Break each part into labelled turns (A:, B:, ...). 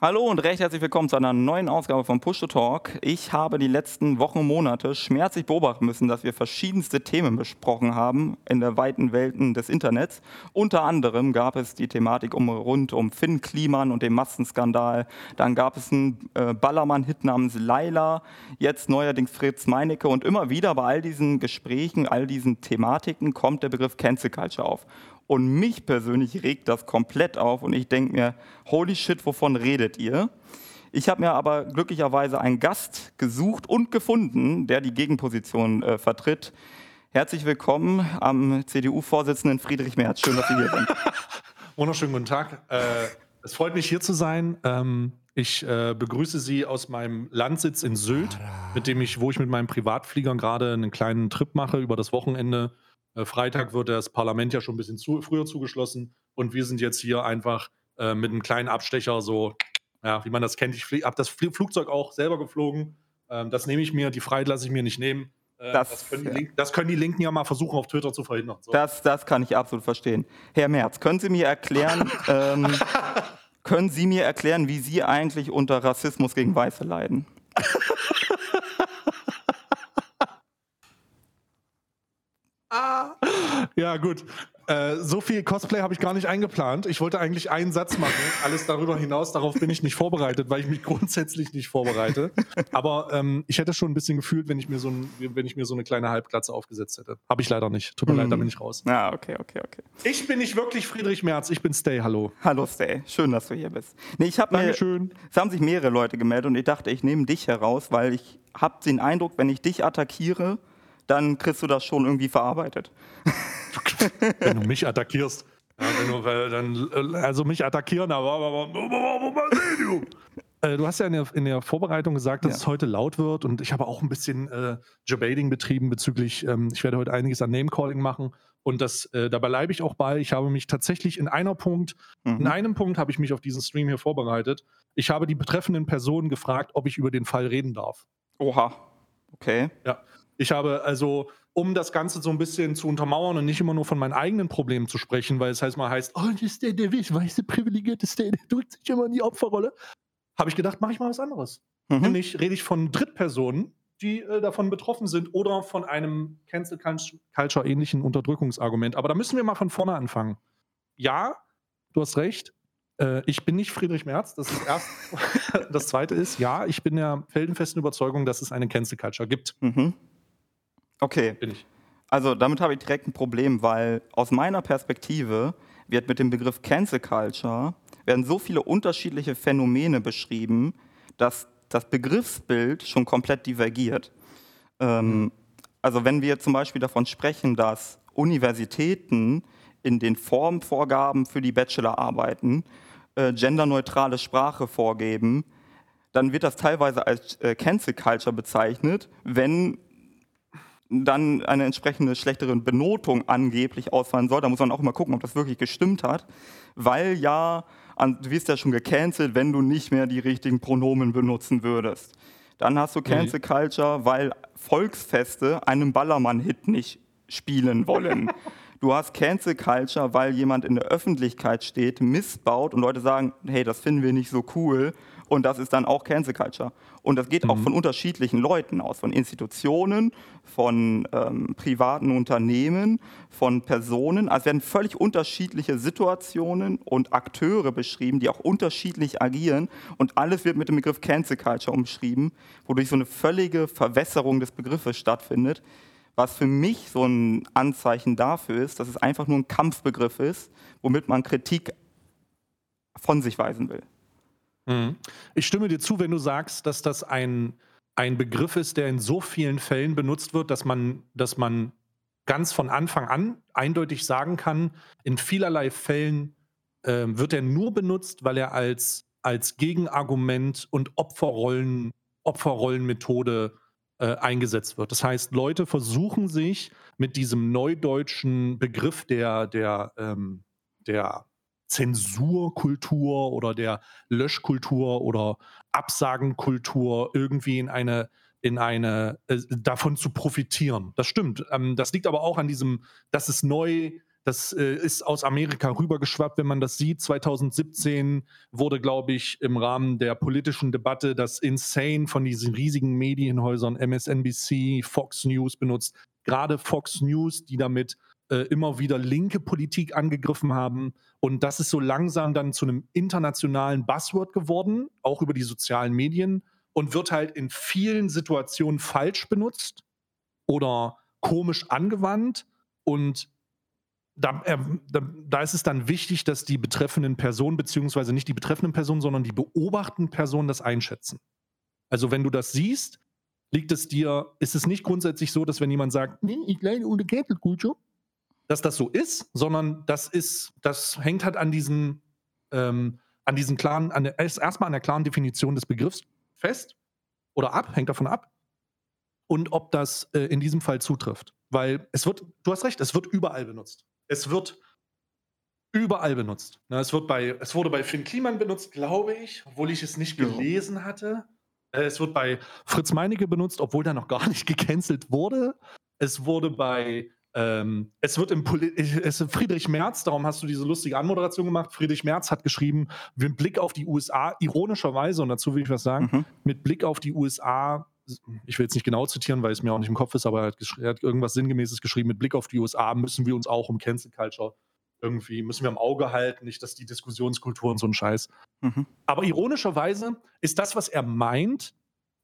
A: Hallo und recht herzlich willkommen zu einer neuen Ausgabe von Push to Talk. Ich habe die letzten Wochen und Monate schmerzlich beobachten müssen, dass wir verschiedenste Themen besprochen haben in der weiten Welten des Internets. Unter anderem gab es die Thematik um, rund um Finn Kliman und den Massenskandal. Dann gab es einen äh, Ballermann-Hit namens Laila, jetzt neuerdings Fritz Meinecke. Und immer wieder bei all diesen Gesprächen, all diesen Thematiken kommt der Begriff Cancel Culture auf. Und mich persönlich regt das komplett auf und ich denke mir, holy shit, wovon redet ihr? Ich habe mir aber glücklicherweise einen Gast gesucht und gefunden, der die Gegenposition äh, vertritt. Herzlich willkommen am CDU-Vorsitzenden Friedrich Merz. Schön, dass Sie hier sind.
B: Wunderschönen guten Tag. Äh, es freut mich, hier zu sein. Ähm, ich äh, begrüße Sie aus meinem Landsitz in Sylt, mit dem ich, wo ich mit meinem Privatflieger gerade einen kleinen Trip mache über das Wochenende äh, Freitag wird das Parlament ja schon ein bisschen zu, früher zugeschlossen und wir sind jetzt hier einfach äh, mit einem kleinen Abstecher so, ja, wie man das kennt. Ich habe das Flugzeug auch selber geflogen. Ähm, das nehme ich mir, die Freiheit lasse ich mir nicht nehmen. Äh, das, das, können Linken, das, können die Linken, ja mal versuchen, auf Twitter zu verhindern.
A: So. Das, das kann ich absolut verstehen. Herr Merz, können Sie mir erklären, ähm, können Sie mir erklären, wie Sie eigentlich unter Rassismus gegen Weiße leiden?
B: Ja, gut. Äh, so viel Cosplay habe ich gar nicht eingeplant. Ich wollte eigentlich einen Satz machen. Alles darüber hinaus, darauf bin ich nicht vorbereitet, weil ich mich grundsätzlich nicht vorbereite. Aber ähm, ich hätte schon ein bisschen gefühlt, wenn ich mir so, ein, wenn ich mir so eine kleine Halbglatze aufgesetzt hätte. Habe ich leider nicht. Tut mir mm. leid, da bin ich raus.
A: Ah, okay, okay, okay.
B: Ich bin nicht wirklich Friedrich Merz, ich bin Stay. Hallo.
A: Hallo Stay, schön, dass du hier bist. Nee, ich habe mir,
B: schön.
A: Es haben sich mehrere Leute gemeldet und ich dachte, ich nehme dich heraus, weil ich habe den Eindruck, wenn ich dich attackiere, dann kriegst du das schon irgendwie verarbeitet.
B: wenn du mich attackierst, ja, du, dann, also mich attackieren, aber, aber, aber sehen, du. Äh, du hast ja in der, in der Vorbereitung gesagt, dass ja. es heute laut wird und ich habe auch ein bisschen äh, Debating betrieben bezüglich, ähm, ich werde heute einiges an Name-Calling machen und das, äh, dabei bleibe ich auch bei. Ich habe mich tatsächlich in einer Punkt, mhm. in einem Punkt habe ich mich auf diesen Stream hier vorbereitet. Ich habe die betreffenden Personen gefragt, ob ich über den Fall reden darf.
A: Oha, okay.
B: Ja, ich habe also, um das Ganze so ein bisschen zu untermauern und nicht immer nur von meinen eigenen Problemen zu sprechen, weil es heißt mal heißt, oh, das ist der, der weiße privilegierte State, der drückt sich immer in die Opferrolle, habe ich gedacht, mache ich mal was anderes. Mhm. Nämlich rede ich von Drittpersonen, die äh, davon betroffen sind oder von einem Cancel Culture ähnlichen Unterdrückungsargument. Aber da müssen wir mal von vorne anfangen. Ja, du hast recht. Äh, ich bin nicht Friedrich Merz. Das ist erst. das zweite ist, ja, ich bin der feldenfesten Überzeugung, dass es eine Cancel Culture gibt. Mhm.
A: Okay. Bin ich. Also damit habe ich direkt ein Problem, weil aus meiner Perspektive wird mit dem Begriff Cancel Culture werden so viele unterschiedliche Phänomene beschrieben, dass das Begriffsbild schon komplett divergiert. Ähm, also wenn wir zum Beispiel davon sprechen, dass Universitäten in den Formvorgaben für die Bachelorarbeiten äh, genderneutrale Sprache vorgeben, dann wird das teilweise als äh, Cancel Culture bezeichnet, wenn dann eine entsprechende schlechtere Benotung angeblich ausfallen soll. Da muss man auch immer gucken, ob das wirklich gestimmt hat, weil ja, du wirst ja schon gecancelt, wenn du nicht mehr die richtigen Pronomen benutzen würdest. Dann hast du Cancel Culture, weil Volksfeste einen Ballermann-Hit nicht spielen wollen. Du hast Cancel Culture, weil jemand in der Öffentlichkeit steht, missbaut und Leute sagen, hey, das finden wir nicht so cool und das ist dann auch Cancel Culture. Und das geht mhm. auch von unterschiedlichen Leuten aus, von Institutionen, von ähm, privaten Unternehmen, von Personen. Also werden völlig unterschiedliche Situationen und Akteure beschrieben, die auch unterschiedlich agieren. Und alles wird mit dem Begriff Cancel Culture umschrieben, wodurch so eine völlige Verwässerung des Begriffes stattfindet. Was für mich so ein Anzeichen dafür ist, dass es einfach nur ein Kampfbegriff ist, womit man Kritik von sich weisen will.
B: Mhm. Ich stimme dir zu, wenn du sagst, dass das ein, ein Begriff ist, der in so vielen Fällen benutzt wird, dass man, dass man ganz von Anfang an eindeutig sagen kann, in vielerlei Fällen äh, wird er nur benutzt, weil er als, als Gegenargument und Opferrollen, Opferrollenmethode äh, eingesetzt wird. Das heißt, Leute versuchen sich mit diesem neudeutschen Begriff der, der, ähm, der Zensurkultur oder der Löschkultur oder Absagenkultur irgendwie in eine in eine äh, davon zu profitieren. Das stimmt. Ähm, das liegt aber auch an diesem, das ist neu, Das äh, ist aus Amerika rübergeschwappt, wenn man das sieht. 2017 wurde, glaube ich, im Rahmen der politischen Debatte das Insane von diesen riesigen Medienhäusern MSNBC, Fox News benutzt. Gerade Fox News, die damit äh, immer wieder linke Politik angegriffen haben. Und das ist so langsam dann zu einem internationalen Buzzword geworden, auch über die sozialen Medien und wird halt in vielen Situationen falsch benutzt oder komisch angewandt. Und da, äh, da, da, ist es dann wichtig, dass die betreffenden Personen, beziehungsweise nicht die betreffenden Personen, sondern die beobachtenden Personen das einschätzen. Also wenn du das siehst, liegt es dir, ist es nicht grundsätzlich so, dass wenn jemand sagt, nee, ich leide ohne Cancel dass das so ist, sondern das ist, das hängt halt an diesen, ähm, an diesen klaren, an der, erstmal an der klaren Definition des Begriffs fest oder ab, hängt davon ab. Und ob das äh, in diesem Fall zutrifft. Weil es wird, du hast recht, es wird überall benutzt. Es wird überall benutzt. Na, es, wird bei, es wurde bei Finn Kliman benutzt, glaube ich, obwohl ich es nicht gelesen hatte. Äh, es wird bei Fritz Meinecke benutzt, obwohl da noch gar nicht gecancelt wurde. Es wurde bei ähm, es wird im Poli es Friedrich Merz, darum hast du diese lustige Anmoderation gemacht. Friedrich Merz hat geschrieben, mit Blick auf die USA, ironischerweise, und dazu will ich was sagen, mhm. mit Blick auf die USA, ich will jetzt nicht genau zitieren, weil es mir auch nicht im Kopf ist, aber er hat, er hat irgendwas Sinngemäßes geschrieben, mit Blick auf die USA müssen wir uns auch um Cancel Culture irgendwie, müssen wir im Auge halten, nicht, dass die Diskussionskultur und so ein Scheiß. Mhm. Aber ironischerweise ist das, was er meint,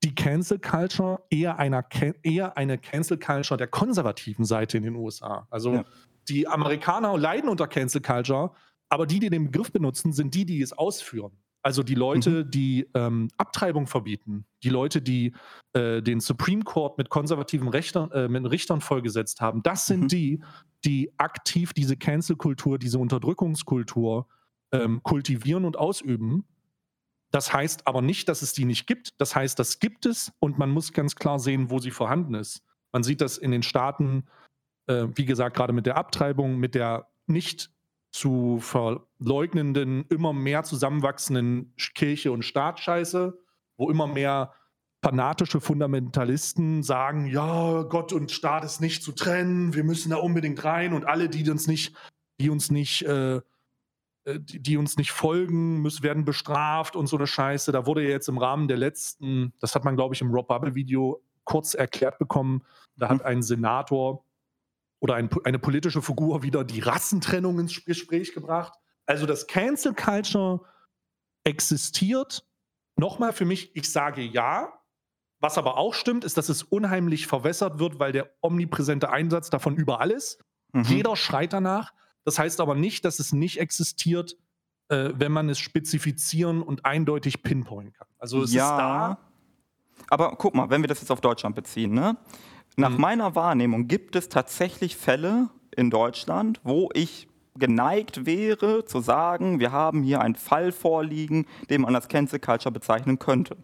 B: die Cancel Culture eher, einer, eher eine Cancel Culture der konservativen Seite in den USA. Also ja. die Amerikaner leiden unter Cancel Culture, aber die, die den Begriff benutzen, sind die, die es ausführen. Also die Leute, mhm. die ähm, Abtreibung verbieten, die Leute, die äh, den Supreme Court mit konservativen Richtern, äh, mit Richtern vollgesetzt haben, das sind mhm. die, die aktiv diese Cancel-Kultur, diese Unterdrückungskultur ähm, kultivieren und ausüben. Das heißt aber nicht, dass es die nicht gibt. Das heißt, das gibt es und man muss ganz klar sehen, wo sie vorhanden ist. Man sieht das in den Staaten, äh, wie gesagt, gerade mit der Abtreibung, mit der nicht zu verleugnenden, immer mehr zusammenwachsenden Kirche- und Staatsscheiße, wo immer mehr fanatische Fundamentalisten sagen, ja, Gott und Staat ist nicht zu trennen, wir müssen da unbedingt rein und alle, die uns nicht, die uns nicht äh, die, die, uns nicht folgen, müssen, werden bestraft und so eine Scheiße. Da wurde ja jetzt im Rahmen der letzten, das hat man, glaube ich, im Rob Bubble Video kurz erklärt bekommen, da hat mhm. ein Senator oder ein, eine politische Figur wieder die Rassentrennung ins Gespräch gebracht. Also das Cancel Culture existiert. Nochmal für mich, ich sage ja. Was aber auch stimmt, ist, dass es unheimlich verwässert wird, weil der omnipräsente Einsatz davon überall ist. Mhm. Jeder schreit danach. Das heißt aber nicht, dass es nicht existiert, äh, wenn man es spezifizieren und eindeutig pinpointen kann. Also es ja, ist da.
A: Aber guck mal, wenn wir das jetzt auf Deutschland beziehen, ne? Nach mhm. meiner Wahrnehmung gibt es tatsächlich Fälle in Deutschland, wo ich geneigt wäre zu sagen, wir haben hier einen Fall vorliegen, den man als Cancel Culture bezeichnen könnte.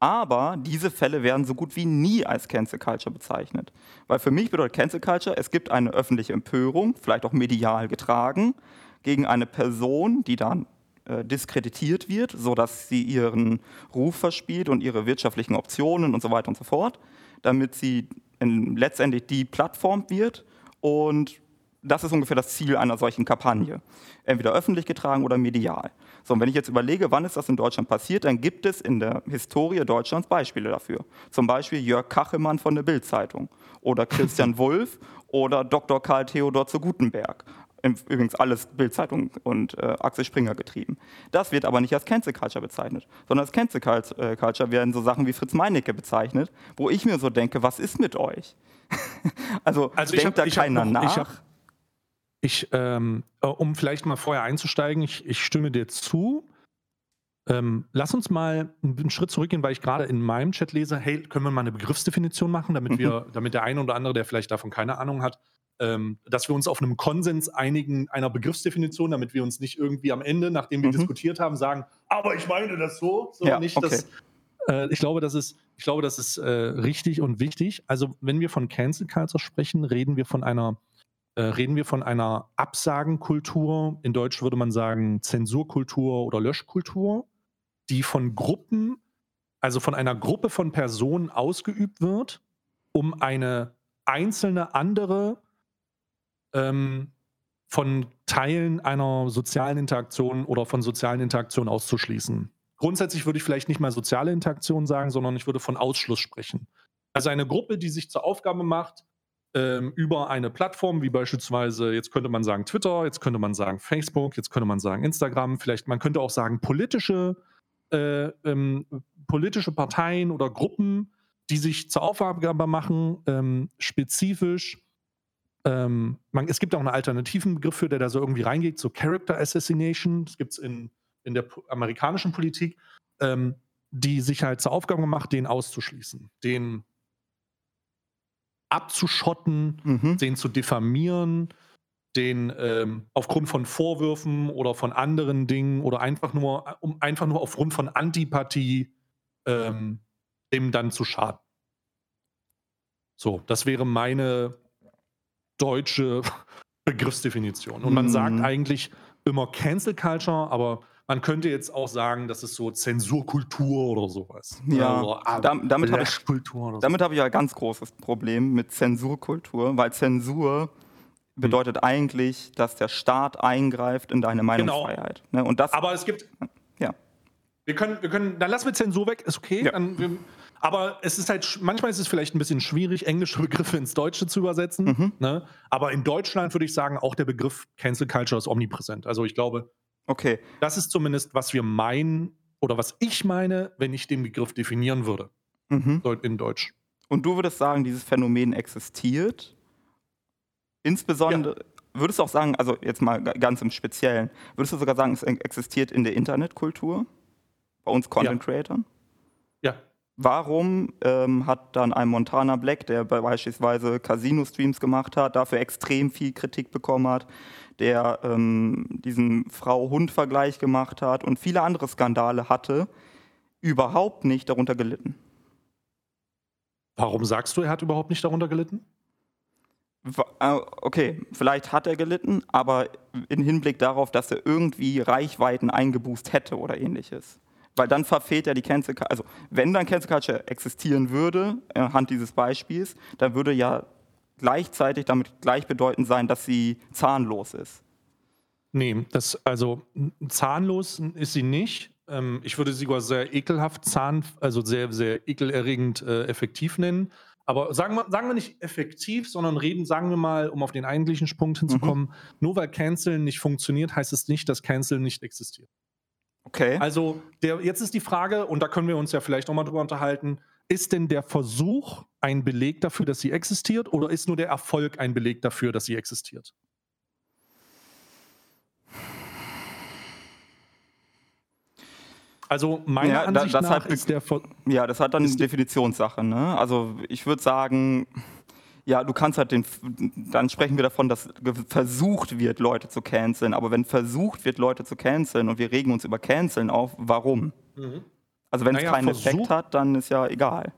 A: Aber diese Fälle werden so gut wie nie als Cancel Culture bezeichnet. Weil für mich bedeutet Cancel Culture, es gibt eine öffentliche Empörung, vielleicht auch medial getragen, gegen eine Person, die dann äh, diskreditiert wird, sodass sie ihren Ruf verspielt und ihre wirtschaftlichen Optionen und so weiter und so fort, damit sie in, letztendlich die Plattform wird und das ist ungefähr das Ziel einer solchen Kampagne. Entweder öffentlich getragen oder medial. So, und wenn ich jetzt überlege, wann ist das in Deutschland passiert, dann gibt es in der Historie Deutschlands Beispiele dafür. Zum Beispiel Jörg Kachelmann von der Bild-Zeitung oder Christian Wulff oder Dr. Karl Theodor zu Gutenberg. Übrigens alles Bildzeitung und äh, Axel Springer getrieben. Das wird aber nicht als Cancel Culture bezeichnet, sondern als Cancel äh, Culture werden so Sachen wie Fritz Meinecke bezeichnet, wo ich mir so denke, was ist mit euch? also, also denkt hab, da keiner noch, nach?
B: Ich, ähm, äh, um vielleicht mal vorher einzusteigen, ich, ich stimme dir zu. Ähm, lass uns mal einen Schritt zurückgehen, weil ich gerade in meinem Chat lese, hey, können wir mal eine Begriffsdefinition machen, damit wir, mhm. damit der eine oder andere, der vielleicht davon keine Ahnung hat, ähm, dass wir uns auf einem Konsens einigen einer Begriffsdefinition, damit wir uns nicht irgendwie am Ende, nachdem wir mhm. diskutiert haben, sagen, aber ich meine das so, sondern ja, nicht, okay. dass äh, ich glaube, das ist, ich glaube, das ist äh, richtig und wichtig. Also, wenn wir von Cancel Culture sprechen, reden wir von einer äh, reden wir von einer Absagenkultur, in Deutsch würde man sagen Zensurkultur oder Löschkultur, die von Gruppen, also von einer Gruppe von Personen ausgeübt wird, um eine einzelne andere ähm, von Teilen einer sozialen Interaktion oder von sozialen Interaktionen auszuschließen. Grundsätzlich würde ich vielleicht nicht mal soziale Interaktion sagen, sondern ich würde von Ausschluss sprechen. Also eine Gruppe, die sich zur Aufgabe macht, ähm, über eine Plattform wie beispielsweise, jetzt könnte man sagen Twitter, jetzt könnte man sagen Facebook, jetzt könnte man sagen Instagram, vielleicht man könnte auch sagen politische, äh, ähm, politische Parteien oder Gruppen, die sich zur Aufgabe machen, ähm, spezifisch ähm, man, es gibt auch einen alternativen Begriff für, der da so irgendwie reingeht, so Character Assassination. Das gibt es in, in der amerikanischen Politik, ähm, die sich halt zur Aufgabe macht, den auszuschließen, den abzuschotten, mhm. den zu diffamieren, den ähm, aufgrund von Vorwürfen oder von anderen Dingen oder einfach nur, um einfach nur aufgrund von Antipathie ähm, dem dann zu schaden. So, das wäre meine deutsche Begriffsdefinition. Und man mhm. sagt eigentlich immer Cancel Culture, aber man könnte jetzt auch sagen, das ist so Zensurkultur oder sowas.
A: Ja, oder damit habe ich, damit hab ich ja ein ganz großes Problem mit Zensurkultur, weil Zensur bedeutet hm. eigentlich, dass der Staat eingreift in deine. Meinungsfreiheit.
B: Genau. Und das, Aber es gibt. Ja. Wir können, wir können, dann lassen wir Zensur weg, ist okay. Ja. Dann, wir, aber es ist halt, manchmal ist es vielleicht ein bisschen schwierig, englische Begriffe ins Deutsche zu übersetzen. Mhm. Ne? Aber in Deutschland würde ich sagen, auch der Begriff Cancel Culture ist omnipräsent. Also ich glaube, okay. das ist zumindest, was wir meinen oder was ich meine, wenn ich den Begriff definieren würde. Mhm. In Deutsch.
A: Und du würdest sagen, dieses Phänomen existiert? Insbesondere, ja. würdest du auch sagen, also jetzt mal ganz im Speziellen, würdest du sogar sagen, es existiert in der Internetkultur? Bei uns Content Creatern?
B: Ja.
A: Warum ähm, hat dann ein Montana Black, der beispielsweise Casino-Streams gemacht hat, dafür extrem viel Kritik bekommen hat, der ähm, diesen Frau-Hund-Vergleich gemacht hat und viele andere Skandale hatte, überhaupt nicht darunter gelitten?
B: Warum sagst du, er hat überhaupt nicht darunter gelitten?
A: Äh, okay, vielleicht hat er gelitten, aber im Hinblick darauf, dass er irgendwie Reichweiten eingeboost hätte oder ähnliches. Weil dann verfehlt ja die Cancel Culture. Also, wenn dann Cancel Culture existieren würde, anhand dieses Beispiels, dann würde ja gleichzeitig damit gleichbedeutend sein, dass sie zahnlos ist.
B: Nee, das, also zahnlos ist sie nicht. Ähm, ich würde sie sogar sehr ekelhaft zahn, also sehr, sehr ekelerregend äh, effektiv nennen. Aber sagen wir, sagen wir nicht effektiv, sondern reden, sagen wir mal, um auf den eigentlichen Punkt hinzukommen, mhm. nur weil Canceln nicht funktioniert, heißt es nicht, dass Cancel nicht existiert.
A: Okay.
B: Also der, jetzt ist die Frage, und da können wir uns ja vielleicht nochmal drüber unterhalten, ist denn der Versuch ein Beleg dafür, dass sie existiert, oder ist nur der Erfolg ein Beleg dafür, dass sie existiert? Also meiner ja, Ansicht
A: das
B: nach
A: hat, ist der Ver Ja, das hat dann eine Definitionssache. Ne? Also ich würde sagen, ja, du kannst halt den, dann sprechen wir davon, dass versucht wird, Leute zu canceln. Aber wenn versucht wird, Leute zu canceln und wir regen uns über canceln auf, warum? Mhm. Also wenn naja, es keinen Versuch, Effekt hat, dann ist ja egal.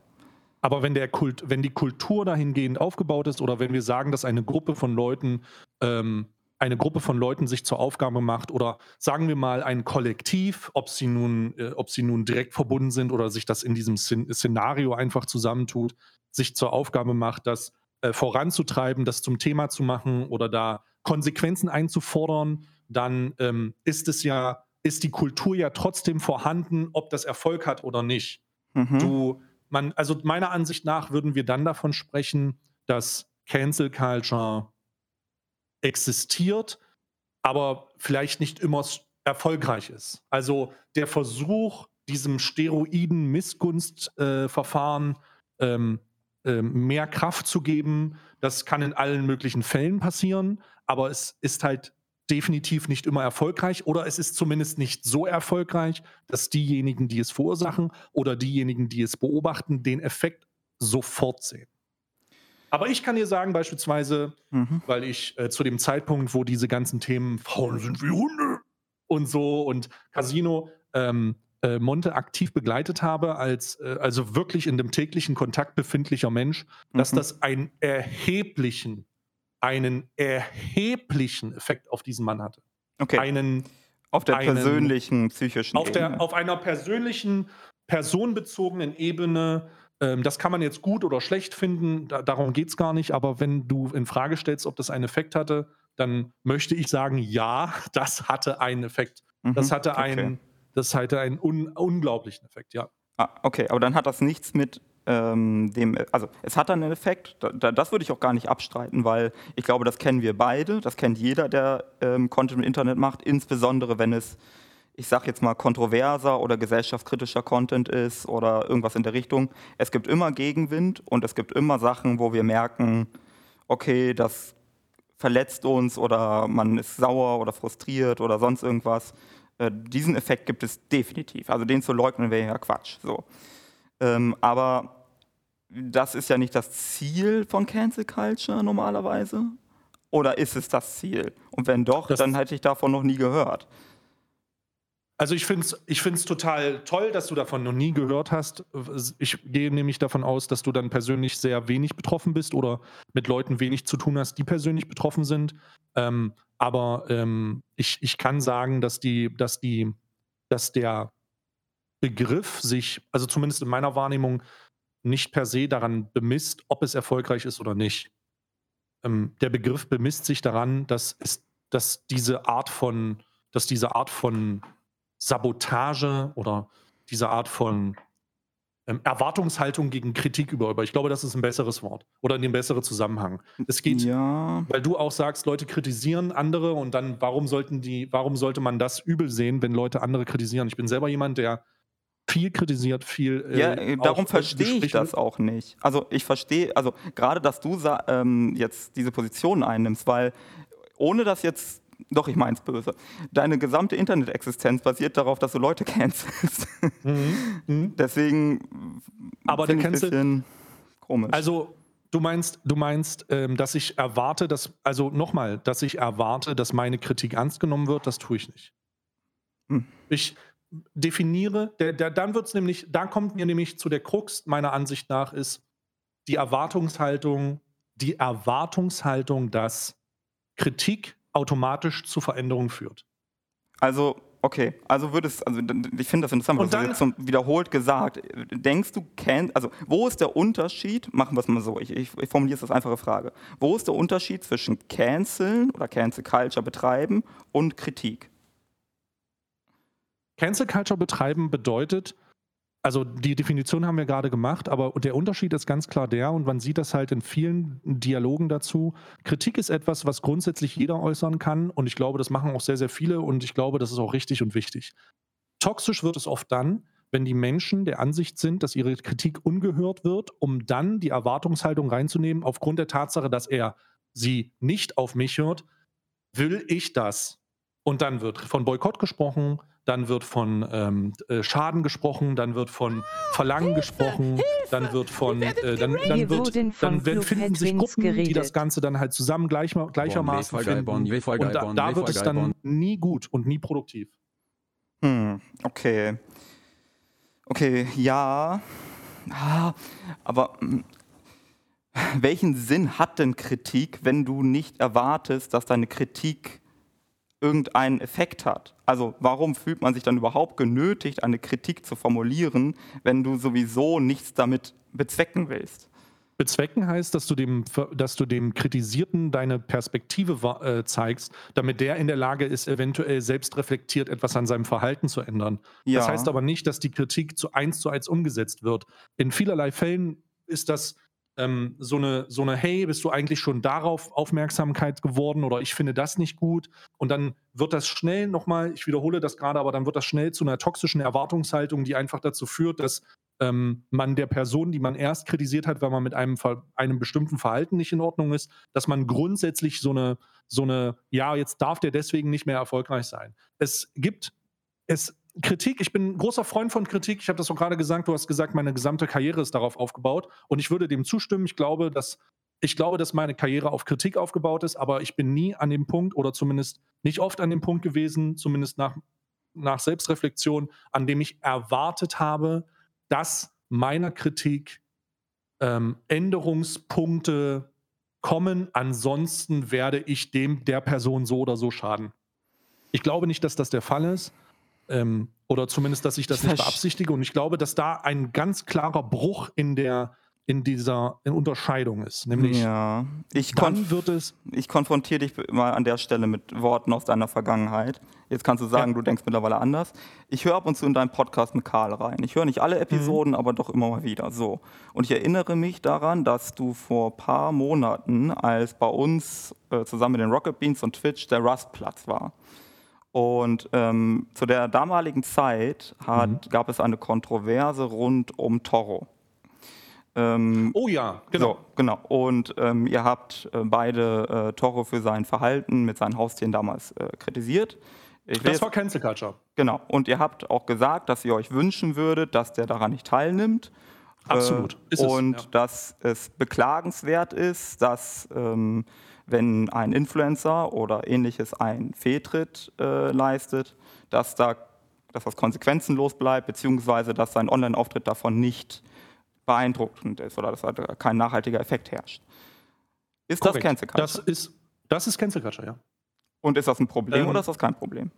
B: Aber wenn, der Kult, wenn die Kultur dahingehend aufgebaut ist oder wenn wir sagen, dass eine Gruppe von Leuten ähm, eine Gruppe von Leuten sich zur Aufgabe macht oder sagen wir mal ein Kollektiv, ob sie nun, äh, ob sie nun direkt verbunden sind oder sich das in diesem Szenario einfach zusammentut, sich zur Aufgabe macht, dass äh, voranzutreiben, das zum Thema zu machen oder da Konsequenzen einzufordern, dann ähm, ist es ja, ist die Kultur ja trotzdem vorhanden, ob das Erfolg hat oder nicht. Mhm. Du, man, also meiner Ansicht nach würden wir dann davon sprechen, dass Cancel Culture existiert, aber vielleicht nicht immer erfolgreich ist. Also der Versuch, diesem Steroiden-Missgunstverfahren äh, ähm, ähm, mehr Kraft zu geben. Das kann in allen möglichen Fällen passieren, aber es ist halt definitiv nicht immer erfolgreich oder es ist zumindest nicht so erfolgreich, dass diejenigen, die es verursachen oder diejenigen, die es beobachten, den Effekt sofort sehen. Aber ich kann dir sagen, beispielsweise, mhm. weil ich äh, zu dem Zeitpunkt, wo diese ganzen Themen Frauen sind wie Hunde und so und Casino ähm, äh, Monte aktiv begleitet habe, als äh, also wirklich in dem täglichen Kontakt befindlicher Mensch, mhm. dass das einen erheblichen, einen erheblichen Effekt auf diesen Mann hatte.
A: Okay.
B: Einen,
A: auf der einen, persönlichen, psychischen
B: auf Ebene. Der, auf einer persönlichen, personenbezogenen Ebene. Ähm, das kann man jetzt gut oder schlecht finden, da, darum geht es gar nicht, aber wenn du in Frage stellst, ob das einen Effekt hatte, dann möchte ich sagen, ja, das hatte einen Effekt. Mhm, das hatte okay. einen, das hatte einen un unglaublichen Effekt, ja.
A: Ah, okay, aber dann hat das nichts mit ähm, dem, also es hat einen Effekt, da, das würde ich auch gar nicht abstreiten, weil ich glaube, das kennen wir beide, das kennt jeder, der ähm, Content im Internet macht, insbesondere wenn es, ich sage jetzt mal, kontroverser oder gesellschaftskritischer Content ist oder irgendwas in der Richtung. Es gibt immer Gegenwind und es gibt immer Sachen, wo wir merken, okay, das verletzt uns oder man ist sauer oder frustriert oder sonst irgendwas. Äh, diesen Effekt gibt es definitiv. Also den zu leugnen wäre ja Quatsch. So. Ähm, aber das ist ja nicht das Ziel von Cancel Culture normalerweise. Oder ist es das Ziel? Und wenn doch, das dann hätte ich davon noch nie gehört.
B: Also ich finde es ich find's total toll, dass du davon noch nie gehört hast. Ich gehe nämlich davon aus, dass du dann persönlich sehr wenig betroffen bist oder mit Leuten wenig zu tun hast, die persönlich betroffen sind. Ähm, aber ähm, ich, ich kann sagen, dass die, dass die, dass der Begriff sich, also zumindest in meiner Wahrnehmung, nicht per se daran bemisst, ob es erfolgreich ist oder nicht. Ähm, der Begriff bemisst sich daran, dass es, dass diese Art von, dass diese Art von Sabotage oder diese Art von ähm, Erwartungshaltung gegen Kritik über. Ich glaube, das ist ein besseres Wort oder ein besserer Zusammenhang. Es geht, ja. weil du auch sagst, Leute kritisieren andere und dann, warum sollten die, warum sollte man das übel sehen, wenn Leute andere kritisieren? Ich bin selber jemand, der viel kritisiert, viel.
A: Äh, ja, äh, darum verstehe ich das auch nicht. Also ich verstehe, also gerade, dass du ähm, jetzt diese Position einnimmst, weil ohne das jetzt doch, ich meine es böse. Deine gesamte Internet-Existenz basiert darauf, dass du Leute cancelst. Mhm. Mhm. Deswegen.
B: Aber der Cancel. Bisschen komisch. Also, du meinst, du meinst, ähm, dass ich erwarte, dass, also nochmal, dass ich erwarte, dass meine Kritik ernst genommen wird, das tue ich nicht. Hm. Ich definiere, der, der, dann wird es nämlich, da kommt mir nämlich zu der Krux meiner Ansicht nach, ist die Erwartungshaltung, die Erwartungshaltung, dass Kritik automatisch zu Veränderungen führt.
A: Also, okay, also würdest, also ich finde das interessant, was du jetzt so wiederholt gesagt. Denkst du, kennt, also wo ist der Unterschied, machen wir es mal so, ich, ich, ich formuliere es als einfache Frage. Wo ist der Unterschied zwischen Canceln oder Cancel Culture betreiben und Kritik?
B: Cancel Culture betreiben bedeutet, also die Definition haben wir gerade gemacht, aber der Unterschied ist ganz klar der, und man sieht das halt in vielen Dialogen dazu. Kritik ist etwas, was grundsätzlich jeder äußern kann, und ich glaube, das machen auch sehr, sehr viele, und ich glaube, das ist auch richtig und wichtig. Toxisch wird es oft dann, wenn die Menschen der Ansicht sind, dass ihre Kritik ungehört wird, um dann die Erwartungshaltung reinzunehmen, aufgrund der Tatsache, dass er sie nicht auf mich hört, will ich das. Und dann wird von Boykott gesprochen, dann wird von ähm, äh, Schaden gesprochen, dann wird von Verlangen Hilfe, gesprochen, Hilfe, dann wird von, äh, dann, dann, wird, dann werden, finden sich Gruppen, geredet. die das Ganze dann halt zusammen gleich, gleichermaßen bon, finden. Bon, und da, da wird es dann nie gut und nie produktiv.
A: Hm, okay. Okay, ja. Ah, aber hm, welchen Sinn hat denn Kritik, wenn du nicht erwartest, dass deine Kritik irgendeinen Effekt hat. Also warum fühlt man sich dann überhaupt genötigt, eine Kritik zu formulieren, wenn du sowieso nichts damit bezwecken willst?
B: Bezwecken heißt, dass du dem, dass du dem Kritisierten deine Perspektive äh, zeigst, damit der in der Lage ist, eventuell selbst reflektiert etwas an seinem Verhalten zu ändern. Ja. Das heißt aber nicht, dass die Kritik zu eins zu eins umgesetzt wird. In vielerlei Fällen ist das ähm, so, eine, so eine, hey, bist du eigentlich schon darauf Aufmerksamkeit geworden oder ich finde das nicht gut. Und dann wird das schnell nochmal, ich wiederhole das gerade, aber dann wird das schnell zu einer toxischen Erwartungshaltung, die einfach dazu führt, dass ähm, man der Person, die man erst kritisiert hat, weil man mit einem, einem bestimmten Verhalten nicht in Ordnung ist, dass man grundsätzlich so eine, so eine, ja, jetzt darf der deswegen nicht mehr erfolgreich sein. Es gibt, es Kritik, ich bin ein großer Freund von Kritik. Ich habe das auch gerade gesagt. Du hast gesagt, meine gesamte Karriere ist darauf aufgebaut. Und ich würde dem zustimmen. Ich glaube, dass, ich glaube, dass meine Karriere auf Kritik aufgebaut ist, aber ich bin nie an dem Punkt oder zumindest nicht oft an dem Punkt gewesen, zumindest nach, nach Selbstreflexion, an dem ich erwartet habe, dass meiner Kritik ähm, Änderungspunkte kommen. Ansonsten werde ich dem der Person so oder so schaden. Ich glaube nicht, dass das der Fall ist. Ähm, oder zumindest, dass ich das nicht beabsichtige. Und ich glaube, dass da ein ganz klarer Bruch in der in dieser in Unterscheidung ist. Nämlich,
A: ja,
B: ich dann wird es.
A: Ich konfrontiere dich mal an der Stelle mit Worten aus deiner Vergangenheit. Jetzt kannst du sagen, ja. du denkst mittlerweile anders. Ich höre ab und zu in deinen Podcast mit Karl rein. Ich höre nicht alle Episoden, mhm. aber doch immer mal wieder. So. Und ich erinnere mich daran, dass du vor ein paar Monaten, als bei uns äh, zusammen mit den Rocket Beans und Twitch der Rustplatz war. Und ähm, zu der damaligen Zeit hat, mhm. gab es eine Kontroverse rund um Toro.
B: Ähm, oh ja, genau. So,
A: genau. Und ähm, ihr habt äh, beide äh, Toro für sein Verhalten mit seinen Haustieren damals äh, kritisiert.
B: Ich das war Cancel Culture.
A: Genau. Und ihr habt auch gesagt, dass ihr euch wünschen würdet, dass der daran nicht teilnimmt.
B: Absolut.
A: Äh, und es, ja. dass es beklagenswert ist, dass ähm, wenn ein Influencer oder ähnliches einen Fehltritt äh, leistet, dass, da, dass das konsequenzenlos bleibt, beziehungsweise dass sein Online-Auftritt davon nicht beeindruckend ist oder dass halt kein nachhaltiger Effekt herrscht.
B: Ist Korrekt. das Cancel Culture? Das ist, das ist Cancel Culture, ja.
A: Und ist das ein Problem ähm, oder ist das kein Problem?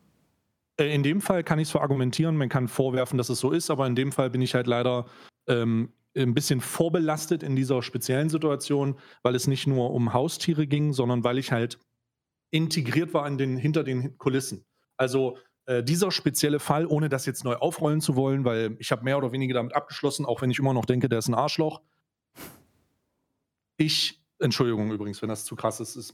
B: Äh, in dem Fall kann ich so argumentieren, man kann vorwerfen, dass es so ist, aber in dem Fall bin ich halt leider ähm, ein bisschen vorbelastet in dieser speziellen Situation, weil es nicht nur um Haustiere ging, sondern weil ich halt integriert war in den, hinter den Kulissen. Also äh, dieser spezielle Fall, ohne das jetzt neu aufrollen zu wollen, weil ich habe mehr oder weniger damit abgeschlossen, auch wenn ich immer noch denke, der ist ein Arschloch. Ich, Entschuldigung übrigens, wenn das zu krass ist, ist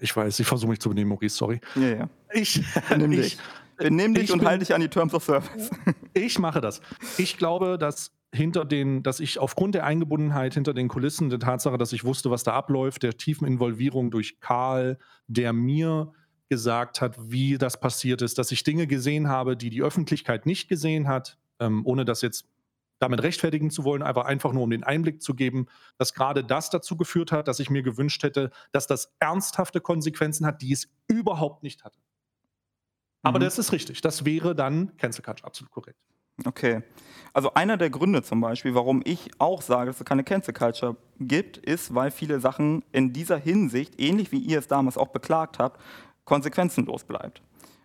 B: ich weiß, ich versuche mich zu benehmen, Maurice, sorry.
A: Ja, ja. Ich, Benimm dich. Benimm dich und halte dich an die Terms of Service.
B: Ich mache das. Ich glaube, dass hinter den, dass ich aufgrund der Eingebundenheit hinter den Kulissen, der Tatsache, dass ich wusste, was da abläuft, der tiefen Involvierung durch Karl, der mir gesagt hat, wie das passiert ist, dass ich Dinge gesehen habe, die die Öffentlichkeit nicht gesehen hat, ähm, ohne das jetzt damit rechtfertigen zu wollen, aber einfach nur um den Einblick zu geben, dass gerade das dazu geführt hat, dass ich mir gewünscht hätte, dass das ernsthafte Konsequenzen hat, die es überhaupt nicht hatte. Aber mhm. das ist richtig. Das wäre dann Cancel Culture, absolut korrekt.
A: Okay. Also einer der Gründe zum Beispiel, warum ich auch sage, dass es keine Cancel Culture gibt, ist, weil viele Sachen in dieser Hinsicht, ähnlich wie ihr es damals auch beklagt habt, konsequenzenlos bleibt.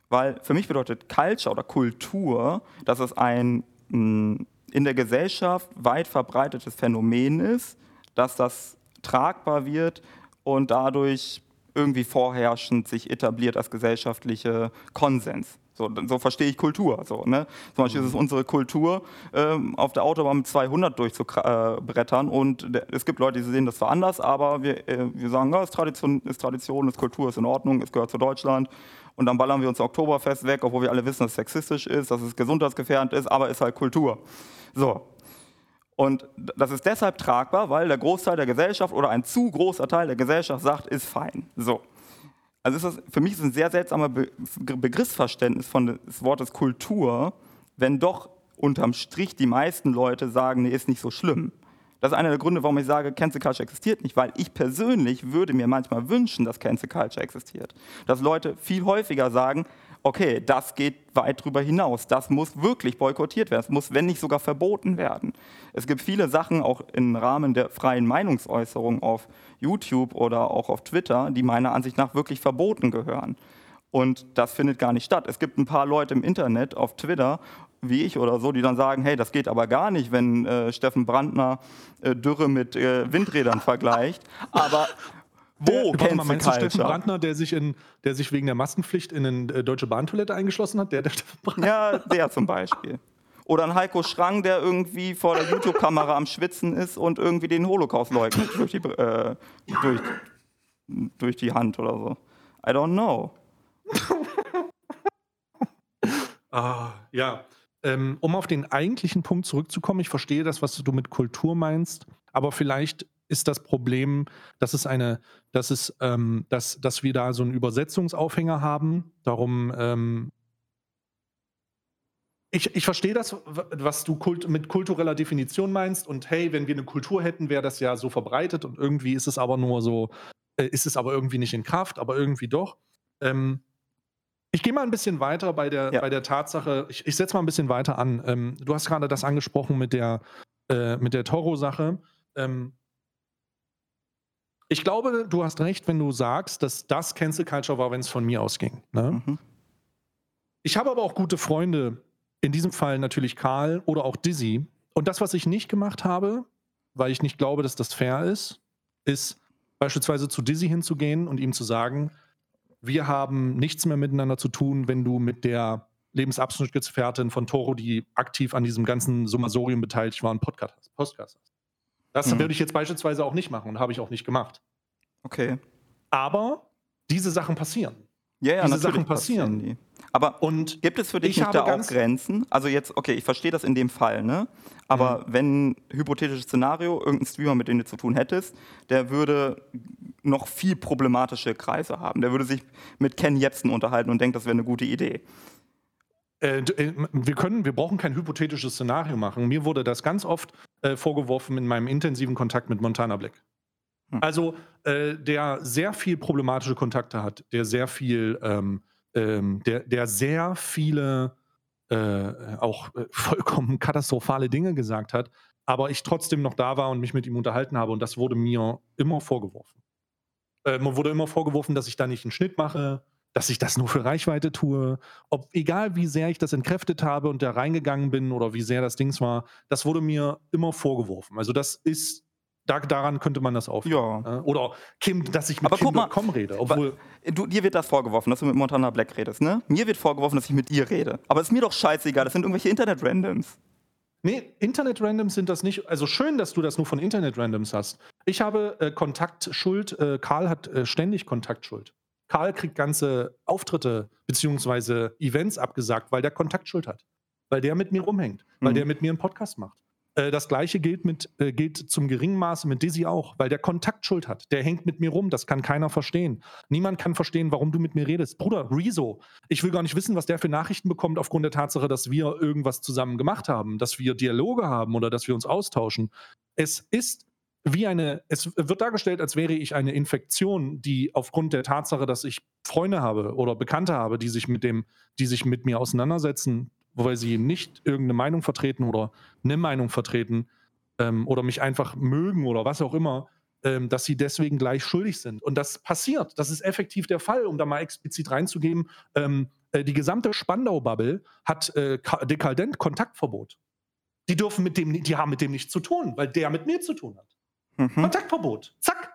A: Weil für mich bedeutet Culture oder Kultur, dass es ein mm, in der Gesellschaft weit verbreitetes Phänomen ist, dass das tragbar wird und dadurch irgendwie vorherrschend sich etabliert als gesellschaftliche Konsens. So, so verstehe ich Kultur. So, ne? Zum Beispiel ist es mhm. unsere Kultur, ähm, auf der Autobahn mit 200 durchzubrettern. Und es gibt Leute, die sehen das zwar anders, aber wir, äh, wir sagen, ja, ist Tradition, ist Tradition, ist Kultur, ist in Ordnung, es gehört zu Deutschland. Und dann ballern wir uns Oktoberfest weg, obwohl wir alle wissen, dass es sexistisch ist, dass es gesundheitsgefährdend ist, aber ist halt Kultur. So. Und das ist deshalb tragbar, weil der Großteil der Gesellschaft oder ein zu großer Teil der Gesellschaft sagt, ist fein. So. Also das, für mich ist ein sehr seltsamer Be Begriffsverständnis von des Wortes Kultur, wenn doch unterm Strich die meisten Leute sagen, nee, ist nicht so schlimm. Das ist einer der Gründe, warum ich sage, Cancel Culture existiert nicht, weil ich persönlich würde mir manchmal wünschen, dass Cancel Culture existiert. Dass Leute viel häufiger sagen, okay, das geht weit darüber hinaus. Das muss wirklich boykottiert werden. Es muss, wenn nicht sogar verboten werden. Es gibt viele Sachen auch im Rahmen der freien Meinungsäußerung auf YouTube oder auch auf Twitter, die meiner Ansicht nach wirklich verboten gehören. Und das findet gar nicht statt. Es gibt ein paar Leute im Internet, auf Twitter, wie ich oder so, die dann sagen, hey, das geht aber gar nicht, wenn äh, Steffen Brandner äh, Dürre mit äh, Windrädern vergleicht. Aber
B: wo der, mal, meinst du Steffen Brandner, der sich, in, der sich wegen der Maskenpflicht in eine äh, deutsche Bahntoilette eingeschlossen hat? Der, der?
A: Ja, der zum Beispiel. Oder ein Heiko Schrang, der irgendwie vor der YouTube-Kamera am Schwitzen ist und irgendwie den Holocaust leugnet durch die, äh, durch, durch die Hand oder so. I don't know.
B: ah, ja. Ähm, um auf den eigentlichen Punkt zurückzukommen, ich verstehe das, was du mit Kultur meinst, aber vielleicht ist das Problem, dass es eine, dass es, ähm, dass, dass wir da so einen Übersetzungsaufhänger haben. Darum, ähm, ich, ich verstehe das, was du kult, mit kultureller Definition meinst. Und hey, wenn wir eine Kultur hätten, wäre das ja so verbreitet und irgendwie ist es aber nur so, äh, ist es aber irgendwie nicht in Kraft, aber irgendwie doch. Ähm, ich gehe mal ein bisschen weiter bei der, ja. bei der Tatsache, ich, ich setze mal ein bisschen weiter an. Ähm, du hast gerade das angesprochen mit der, äh, mit der Toro-Sache. Ähm, ich glaube, du hast recht, wenn du sagst, dass das Cancel Culture war, wenn es von mir ausging. Ne? Mhm. Ich habe aber auch gute Freunde, in diesem Fall natürlich Karl oder auch Dizzy. Und das, was ich nicht gemacht habe, weil ich nicht glaube, dass das fair ist, ist beispielsweise zu Dizzy hinzugehen und ihm zu sagen, wir haben nichts mehr miteinander zu tun, wenn du mit der Lebensabschnittsgefährtin von Toro, die aktiv an diesem ganzen Summasorium beteiligt war, einen Podcast hast. Podcast hast. Das mhm. würde ich jetzt beispielsweise auch nicht machen und habe ich auch nicht gemacht.
A: Okay.
B: Aber diese Sachen passieren.
A: Ja, ja, diese Sachen passieren. passieren Aber und gibt es für dich nicht da auch Grenzen? Also jetzt, okay, ich verstehe das in dem Fall, ne? Aber mhm. wenn, hypothetisches Szenario, irgendein Streamer, mit dem du zu tun hättest, der würde noch viel problematische Kreise haben. Der würde sich mit Ken Jebsen unterhalten und denkt, das wäre eine gute Idee.
B: Äh, äh, wir können, wir brauchen kein hypothetisches Szenario machen. Mir wurde das ganz oft äh, vorgeworfen in meinem intensiven Kontakt mit Montana Black. Hm. Also, äh, der sehr viel problematische Kontakte hat, der sehr viel, ähm, ähm, der, der sehr viele äh, auch vollkommen katastrophale Dinge gesagt hat, aber ich trotzdem noch da war und mich mit ihm unterhalten habe und das wurde mir immer vorgeworfen. Äh, mir wurde immer vorgeworfen, dass ich da nicht einen Schnitt mache, dass ich das nur für Reichweite tue. Ob, egal wie sehr ich das entkräftet habe und da reingegangen bin oder wie sehr das Dings war, das wurde mir immer vorgeworfen. Also das ist da, daran könnte man das aufnehmen. Ja. Oder Kim, dass ich mit Aber Kim.com rede. Obwohl
A: du, dir wird das vorgeworfen, dass du mit Montana Black redest, ne? Mir wird vorgeworfen, dass ich mit ihr rede. Aber ist mir doch scheißegal, das sind irgendwelche Internet-Randoms.
B: Nee, Internet-Randoms sind das nicht. Also schön, dass du das nur von Internet-Randoms hast. Ich habe äh, Kontaktschuld. Äh, Karl hat äh, ständig Kontaktschuld. Karl kriegt ganze Auftritte bzw. Events abgesagt, weil der Kontaktschuld hat. Weil der mit mir rumhängt. Weil mhm. der mit mir einen Podcast macht. Äh, das gleiche gilt, mit, äh, gilt zum geringen Maße mit Dizzy auch, weil der Kontaktschuld hat. Der hängt mit mir rum, das kann keiner verstehen. Niemand kann verstehen, warum du mit mir redest. Bruder, Rezo, ich will gar nicht wissen, was der für Nachrichten bekommt aufgrund der Tatsache, dass wir irgendwas zusammen gemacht haben, dass wir Dialoge haben oder dass wir uns austauschen. Es ist wie eine, es wird dargestellt, als wäre ich eine Infektion, die aufgrund der Tatsache, dass ich Freunde habe oder Bekannte habe, die sich mit dem, die sich mit mir auseinandersetzen, weil sie nicht irgendeine Meinung vertreten oder eine Meinung vertreten ähm, oder mich einfach mögen oder was auch immer, ähm, dass sie deswegen gleich schuldig sind. Und das passiert. Das ist effektiv der Fall, um da mal explizit reinzugeben. Ähm, äh, die gesamte Spandau-Bubble hat äh, dekadent Kontaktverbot. Die dürfen mit dem, die haben mit dem nichts zu tun, weil der mit mir zu tun hat. Mhm. Kontaktverbot. Zack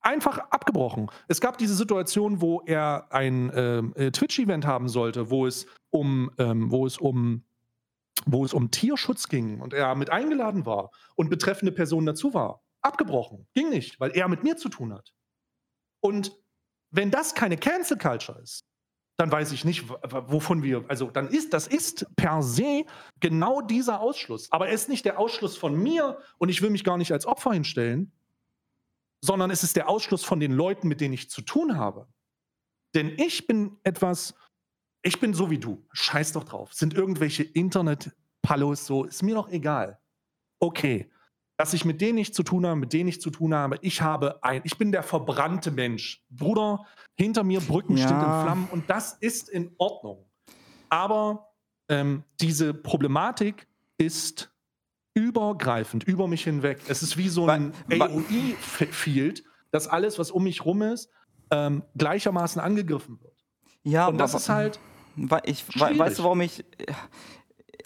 B: einfach abgebrochen. Es gab diese Situation, wo er ein ähm, äh, Twitch-Event haben sollte, wo es um, ähm, wo es um wo es um Tierschutz ging und er mit eingeladen war und betreffende Person dazu war. Abgebrochen. Ging nicht, weil er mit mir zu tun hat. Und wenn das keine Cancel Culture ist, dann weiß ich nicht, wovon wir, also dann ist, das ist per se genau dieser Ausschluss. Aber er ist nicht der Ausschluss von mir und ich will mich gar nicht als Opfer hinstellen, sondern es ist der Ausschluss von den Leuten, mit denen ich zu tun habe. Denn ich bin etwas, ich bin so wie du. Scheiß doch drauf. Sind irgendwelche Internet-Palos so, ist mir doch egal. Okay. Dass ich mit denen nicht zu tun habe, mit denen ich zu tun habe, ich habe ein, ich bin der verbrannte Mensch. Bruder, hinter mir Brücken ja. stehen in Flammen und das ist in Ordnung. Aber ähm, diese Problematik ist übergreifend, über mich hinweg. Es ist wie so ein AOE-Field, dass alles, was um mich rum ist, ähm, gleichermaßen angegriffen wird.
A: Ja, und das ist halt. Ich, weißt du, warum ich.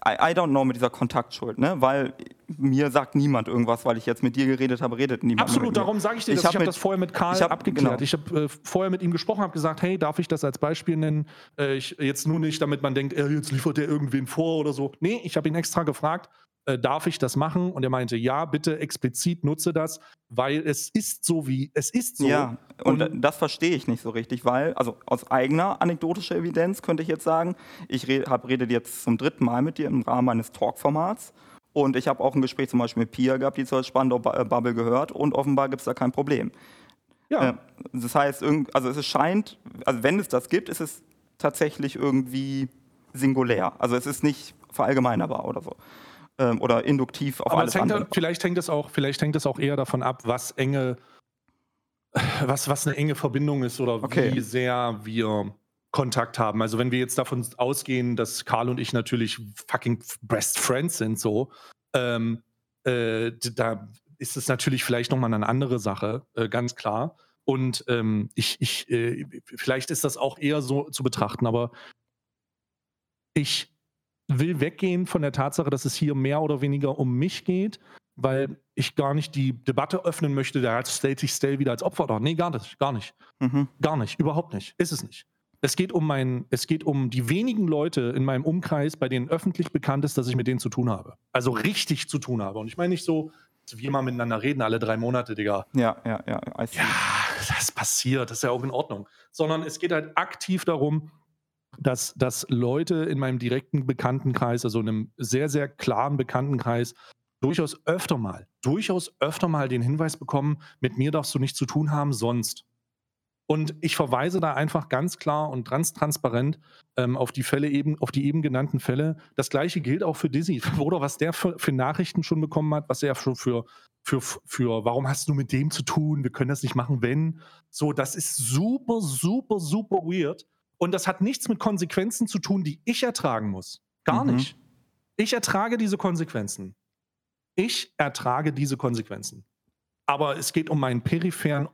A: I, I, don't know mit dieser Kontaktschuld, ne? Weil mir sagt niemand irgendwas, weil ich jetzt mit dir geredet habe, redet niemand.
B: Absolut, darum sage ich dir, ich habe hab das vorher mit Karl ich hab, abgeklärt. Genau. Ich habe äh, vorher mit ihm gesprochen, habe gesagt, hey, darf ich das als Beispiel nennen? Äh, ich, jetzt nur nicht, damit man denkt, äh, jetzt liefert er irgendwen vor oder so. Nee, ich habe ihn extra gefragt, äh, darf ich das machen? Und er meinte, ja, bitte explizit nutze das, weil es ist so wie, es ist so.
A: Ja, und, und das verstehe ich nicht so richtig, weil, also aus eigener anekdotischer Evidenz könnte ich jetzt sagen, ich re hab, rede jetzt zum dritten Mal mit dir im Rahmen meines Talk-Formats. Und ich habe auch ein Gespräch zum Beispiel mit Pia gehabt, die zur Spandau-Bubble gehört und offenbar gibt es da kein Problem. Ja. Äh, das heißt, also es scheint, also wenn es das gibt, ist es tatsächlich irgendwie singulär. Also es ist nicht verallgemeinerbar oder so ähm, oder induktiv auf Aber alles
B: hängt
A: andere.
B: Vielleicht hängt es auch, vielleicht hängt es auch eher davon ab, was enge, was, was eine enge Verbindung ist oder okay. wie sehr wir Kontakt haben. Also wenn wir jetzt davon ausgehen, dass Karl und ich natürlich fucking best friends sind, so, ähm, äh, da ist es natürlich vielleicht nochmal eine andere Sache, äh, ganz klar. Und ähm, ich, ich, äh, vielleicht ist das auch eher so zu betrachten, aber ich will weggehen von der Tatsache, dass es hier mehr oder weniger um mich geht, weil ich gar nicht die Debatte öffnen möchte, der stellt sich Stell wieder als Opfer dar. Nee, gar nicht, gar nicht. Mhm. Gar nicht, überhaupt nicht. Ist es nicht. Es geht um mein, es geht um die wenigen Leute in meinem Umkreis, bei denen öffentlich bekannt ist, dass ich mit denen zu tun habe. Also richtig zu tun habe. Und ich meine nicht so, dass wir mal miteinander reden, alle drei Monate, Digga.
A: Ja, ja, ja.
B: Ja, das passiert, das ist ja auch in Ordnung. Sondern es geht halt aktiv darum, dass, dass Leute in meinem direkten Bekanntenkreis, also in einem sehr, sehr klaren Bekanntenkreis, durchaus öfter mal, durchaus öfter mal den Hinweis bekommen, mit mir darfst du nichts zu tun haben, sonst. Und ich verweise da einfach ganz klar und ganz transparent ähm, auf die Fälle eben, auf die eben genannten Fälle. Das gleiche gilt auch für Dizzy. Oder was der für, für, Nachrichten schon bekommen hat, was er schon für, für, für, warum hast du mit dem zu tun? Wir können das nicht machen, wenn. So, das ist super, super, super weird. Und das hat nichts mit Konsequenzen zu tun, die ich ertragen muss. Gar mhm. nicht. Ich ertrage diese Konsequenzen. Ich ertrage diese Konsequenzen. Aber es geht um meinen peripheren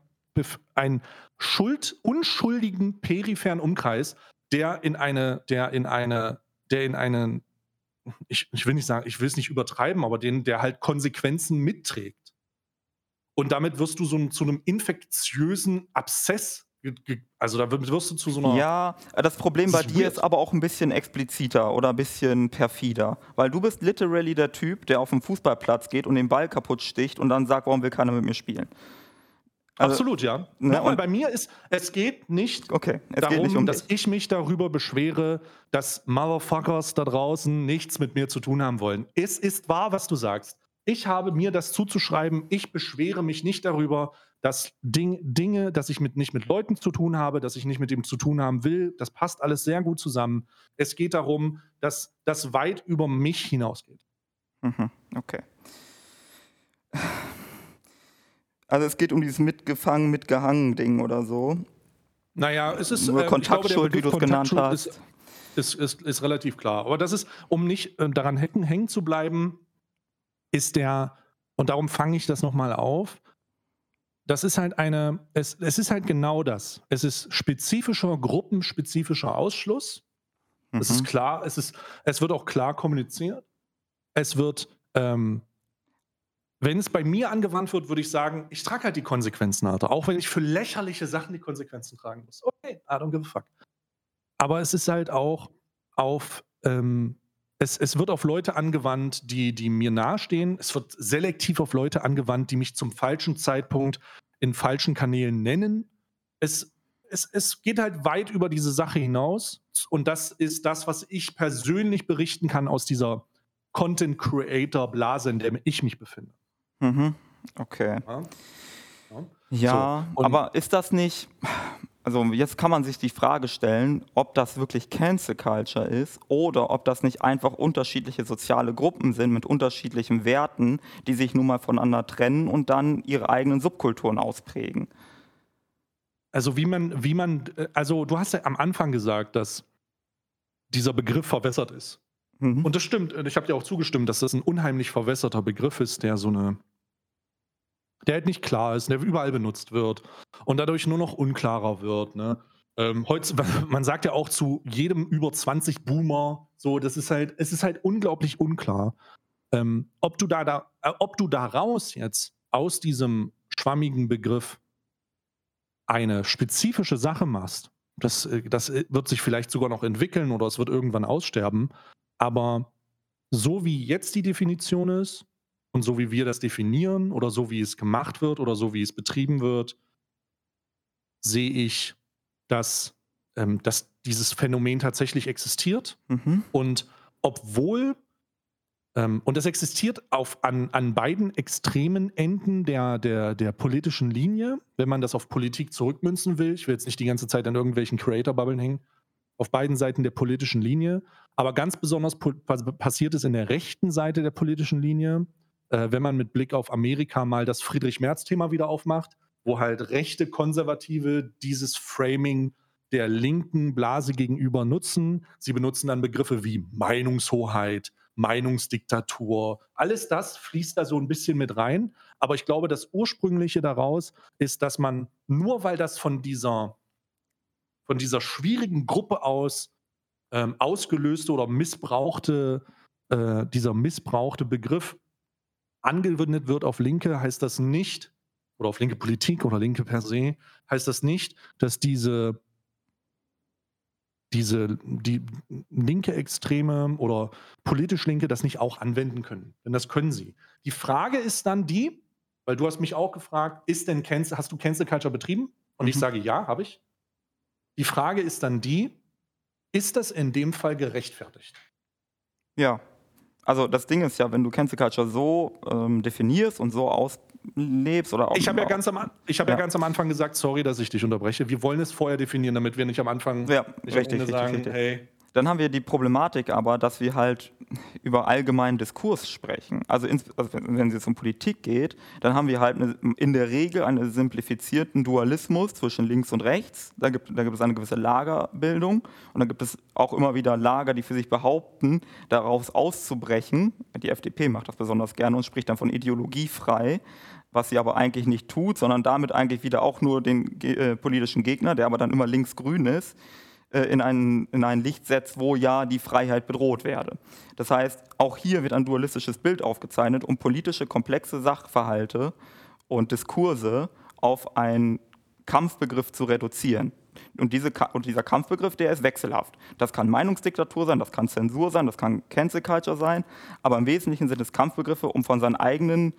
B: einen schuld, unschuldigen peripheren Umkreis, der in eine, der in eine, der in einen, ich, ich will nicht sagen, ich will es nicht übertreiben, aber den, der halt Konsequenzen mitträgt. Und damit wirst du so zu einem infektiösen Abszess also da wirst du zu so einer.
A: Ja, das Problem bei dir ist aber auch ein bisschen expliziter oder ein bisschen perfider. Weil du bist literally der Typ, der auf dem Fußballplatz geht und den Ball kaputt sticht und dann sagt, warum will keiner mit mir spielen.
B: Also, Absolut, ja. Ne, und bei mir ist, es geht nicht
A: okay, es
B: darum,
A: geht nicht
B: um dass ich mich darüber beschwere, dass Motherfuckers da draußen nichts mit mir zu tun haben wollen. Es ist wahr, was du sagst. Ich habe mir das zuzuschreiben. Ich beschwere mich nicht darüber, dass Ding, Dinge, dass ich mit, nicht mit Leuten zu tun habe, dass ich nicht mit dem zu tun haben will. Das passt alles sehr gut zusammen. Es geht darum, dass das weit über mich hinausgeht.
A: Mhm, okay. Also es geht um dieses mitgefangen, mitgehangen Ding oder so.
B: Naja, es ist
A: Nur äh, Kontaktschuld, glaube, wie du es genannt hast.
B: Ist, ist, ist, ist, relativ klar. Aber das ist, um nicht äh, daran hängen, hängen zu bleiben, ist der, und darum fange ich das nochmal auf, das ist halt eine, es, es ist halt genau das. Es ist spezifischer, gruppenspezifischer Ausschluss. Es mhm. ist klar, es, ist, es wird auch klar kommuniziert. Es wird ähm, wenn es bei mir angewandt wird, würde ich sagen, ich trage halt die Konsequenzen, Alter. Auch wenn ich für lächerliche Sachen die Konsequenzen tragen muss. Okay, I don't give a fuck. Aber es ist halt auch auf, ähm, es, es wird auf Leute angewandt, die, die mir nahestehen. Es wird selektiv auf Leute angewandt, die mich zum falschen Zeitpunkt in falschen Kanälen nennen. Es, es, es geht halt weit über diese Sache hinaus. Und das ist das, was ich persönlich berichten kann aus dieser Content Creator Blase, in der ich mich befinde.
A: Mhm. Okay. Ja, ja so, aber ist das nicht, also jetzt kann man sich die Frage stellen, ob das wirklich Cancel Culture ist oder ob das nicht einfach unterschiedliche soziale Gruppen sind mit unterschiedlichen Werten, die sich nun mal voneinander trennen und dann ihre eigenen Subkulturen ausprägen.
B: Also wie man, wie man, äh, also du hast ja am Anfang gesagt, dass dieser Begriff verwässert ist. Mhm. Und das stimmt. Ich habe dir auch zugestimmt, dass das ein unheimlich verwässerter Begriff ist, der so eine der halt nicht klar ist, der überall benutzt wird und dadurch nur noch unklarer wird. Ne? Ähm, heute, man sagt ja auch zu jedem über 20 Boomer, so, das ist halt, es ist halt unglaublich unklar, ähm, ob du da, da äh, ob du daraus jetzt aus diesem schwammigen Begriff eine spezifische Sache machst. Das, äh, das äh, wird sich vielleicht sogar noch entwickeln oder es wird irgendwann aussterben. Aber so wie jetzt die Definition ist, und so wie wir das definieren oder so wie es gemacht wird oder so wie es betrieben wird, sehe ich, dass, ähm, dass dieses Phänomen tatsächlich existiert. Mhm. Und obwohl, ähm, und es existiert auf, an, an beiden extremen Enden der, der, der politischen Linie, wenn man das auf Politik zurückmünzen will. Ich will jetzt nicht die ganze Zeit an irgendwelchen Creator-Bubbeln hängen. Auf beiden Seiten der politischen Linie. Aber ganz besonders passiert es in der rechten Seite der politischen Linie äh, wenn man mit Blick auf Amerika mal das Friedrich-Merz-Thema wieder aufmacht, wo halt rechte Konservative dieses Framing der linken Blase gegenüber nutzen. Sie benutzen dann Begriffe wie Meinungshoheit, Meinungsdiktatur. Alles das fließt da so ein bisschen mit rein. Aber ich glaube, das Ursprüngliche daraus ist, dass man nur weil das von dieser, von dieser schwierigen Gruppe aus ähm, ausgelöste oder missbrauchte, äh, dieser missbrauchte Begriff angewendet wird auf Linke, heißt das nicht, oder auf linke Politik oder Linke per se, heißt das nicht, dass diese, diese die linke Extreme oder politisch Linke das nicht auch anwenden können. Denn das können sie. Die Frage ist dann die, weil du hast mich auch gefragt, ist denn Cancel, hast du Cancel Culture betrieben? Und mhm. ich sage ja, habe ich. Die Frage ist dann die, ist das in dem Fall gerechtfertigt?
A: Ja. Also das Ding ist ja, wenn du Cancel Culture so ähm, definierst und so auslebst oder auch.
B: Ich habe ja, ganz am, hab ja. ja. ganz am Anfang gesagt, sorry, dass ich dich unterbreche. Wir wollen es vorher definieren, damit wir nicht am Anfang
A: ja, nicht richtig, richtig, sagen, richtig. hey, dann haben wir die Problematik aber, dass wir halt über allgemeinen Diskurs sprechen. Also, ins, also wenn es um Politik geht, dann haben wir halt eine, in der Regel einen simplifizierten Dualismus zwischen links und rechts. Da gibt, da gibt es eine gewisse Lagerbildung und dann gibt es auch immer wieder Lager, die für sich behaupten, daraus auszubrechen. Die FDP macht das besonders gerne und spricht dann von ideologiefrei was sie aber eigentlich nicht tut, sondern damit eigentlich wieder auch nur den äh, politischen Gegner, der aber dann immer linksgrün ist, in ein, in ein Licht setzt, wo ja die Freiheit bedroht werde. Das heißt, auch hier wird ein dualistisches Bild aufgezeichnet, um politische komplexe Sachverhalte und Diskurse auf einen Kampfbegriff zu reduzieren. Und, diese, und, dieser Kampfbegriff, der ist wechselhaft. Das kann Meinungsdiktatur sein, das kann Zensur sein, das kann Cancel Culture sein, aber im Wesentlichen sind es Kampfbegriffe, um von, seinen eigenen,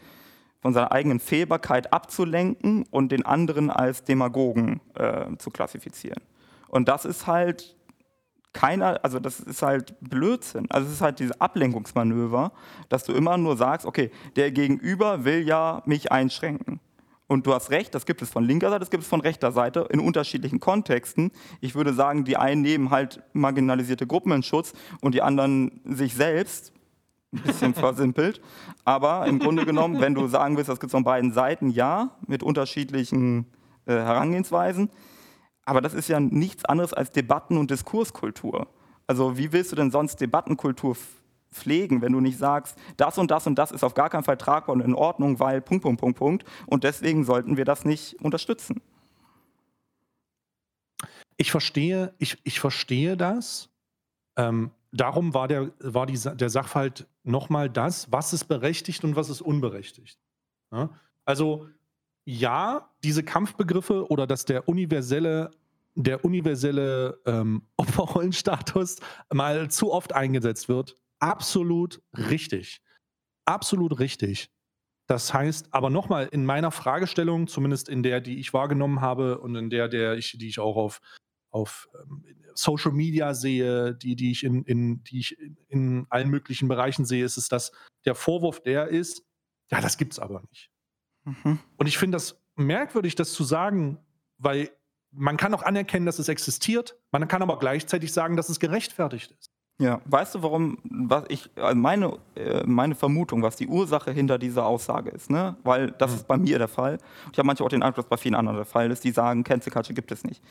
A: von seiner eigenen Fehlbarkeit abzulenken und den anderen als Demagogen äh, zu klassifizieren. Und das ist halt keiner, also das ist halt Blödsinn. Also es ist halt diese Ablenkungsmanöver, dass du immer nur sagst, okay, der Gegenüber will ja mich einschränken. Und du hast recht, das gibt es von linker Seite, das gibt es von rechter Seite in unterschiedlichen Kontexten. Ich würde sagen, die einen nehmen halt marginalisierte Gruppen in Schutz und die anderen sich selbst. Ein bisschen versimpelt. Aber im Grunde genommen, wenn du sagen willst, das gibt es von beiden Seiten, ja, mit unterschiedlichen äh, Herangehensweisen. Aber das ist ja nichts anderes als Debatten- und Diskurskultur. Also wie willst du denn sonst Debattenkultur pflegen, wenn du nicht sagst, das und das und das ist auf gar keinen Fall tragbar und in Ordnung, weil Punkt, Punkt, Punkt, Punkt. Und deswegen sollten wir das nicht unterstützen.
B: Ich verstehe, ich, ich verstehe das. Ähm, darum war, der, war die, der Sachverhalt nochmal das, was ist berechtigt und was ist unberechtigt. Ja? Also ja, diese Kampfbegriffe oder dass der universelle, der universelle ähm, Opferrollenstatus mal zu oft eingesetzt wird, absolut richtig. Absolut richtig. Das heißt, aber nochmal, in meiner Fragestellung, zumindest in der, die ich wahrgenommen habe und in der, der ich, die ich auch auf, auf ähm, Social Media sehe, die, die ich, in, in, die ich in allen möglichen Bereichen sehe, ist es, dass der Vorwurf der ist, ja, das gibt es aber nicht. Mhm. Und ich finde das merkwürdig, das zu sagen, weil man kann auch anerkennen, dass es existiert, man kann aber gleichzeitig sagen, dass es gerechtfertigt ist.
A: Ja, weißt du, warum, was ich, also meine, äh, meine Vermutung, was die Ursache hinter dieser Aussage ist, ne? Weil das mhm. ist bei mir der Fall. Ich habe manchmal auch den Eindruck, dass bei vielen anderen der Fall ist, die sagen, Cancel Culture gibt es nicht.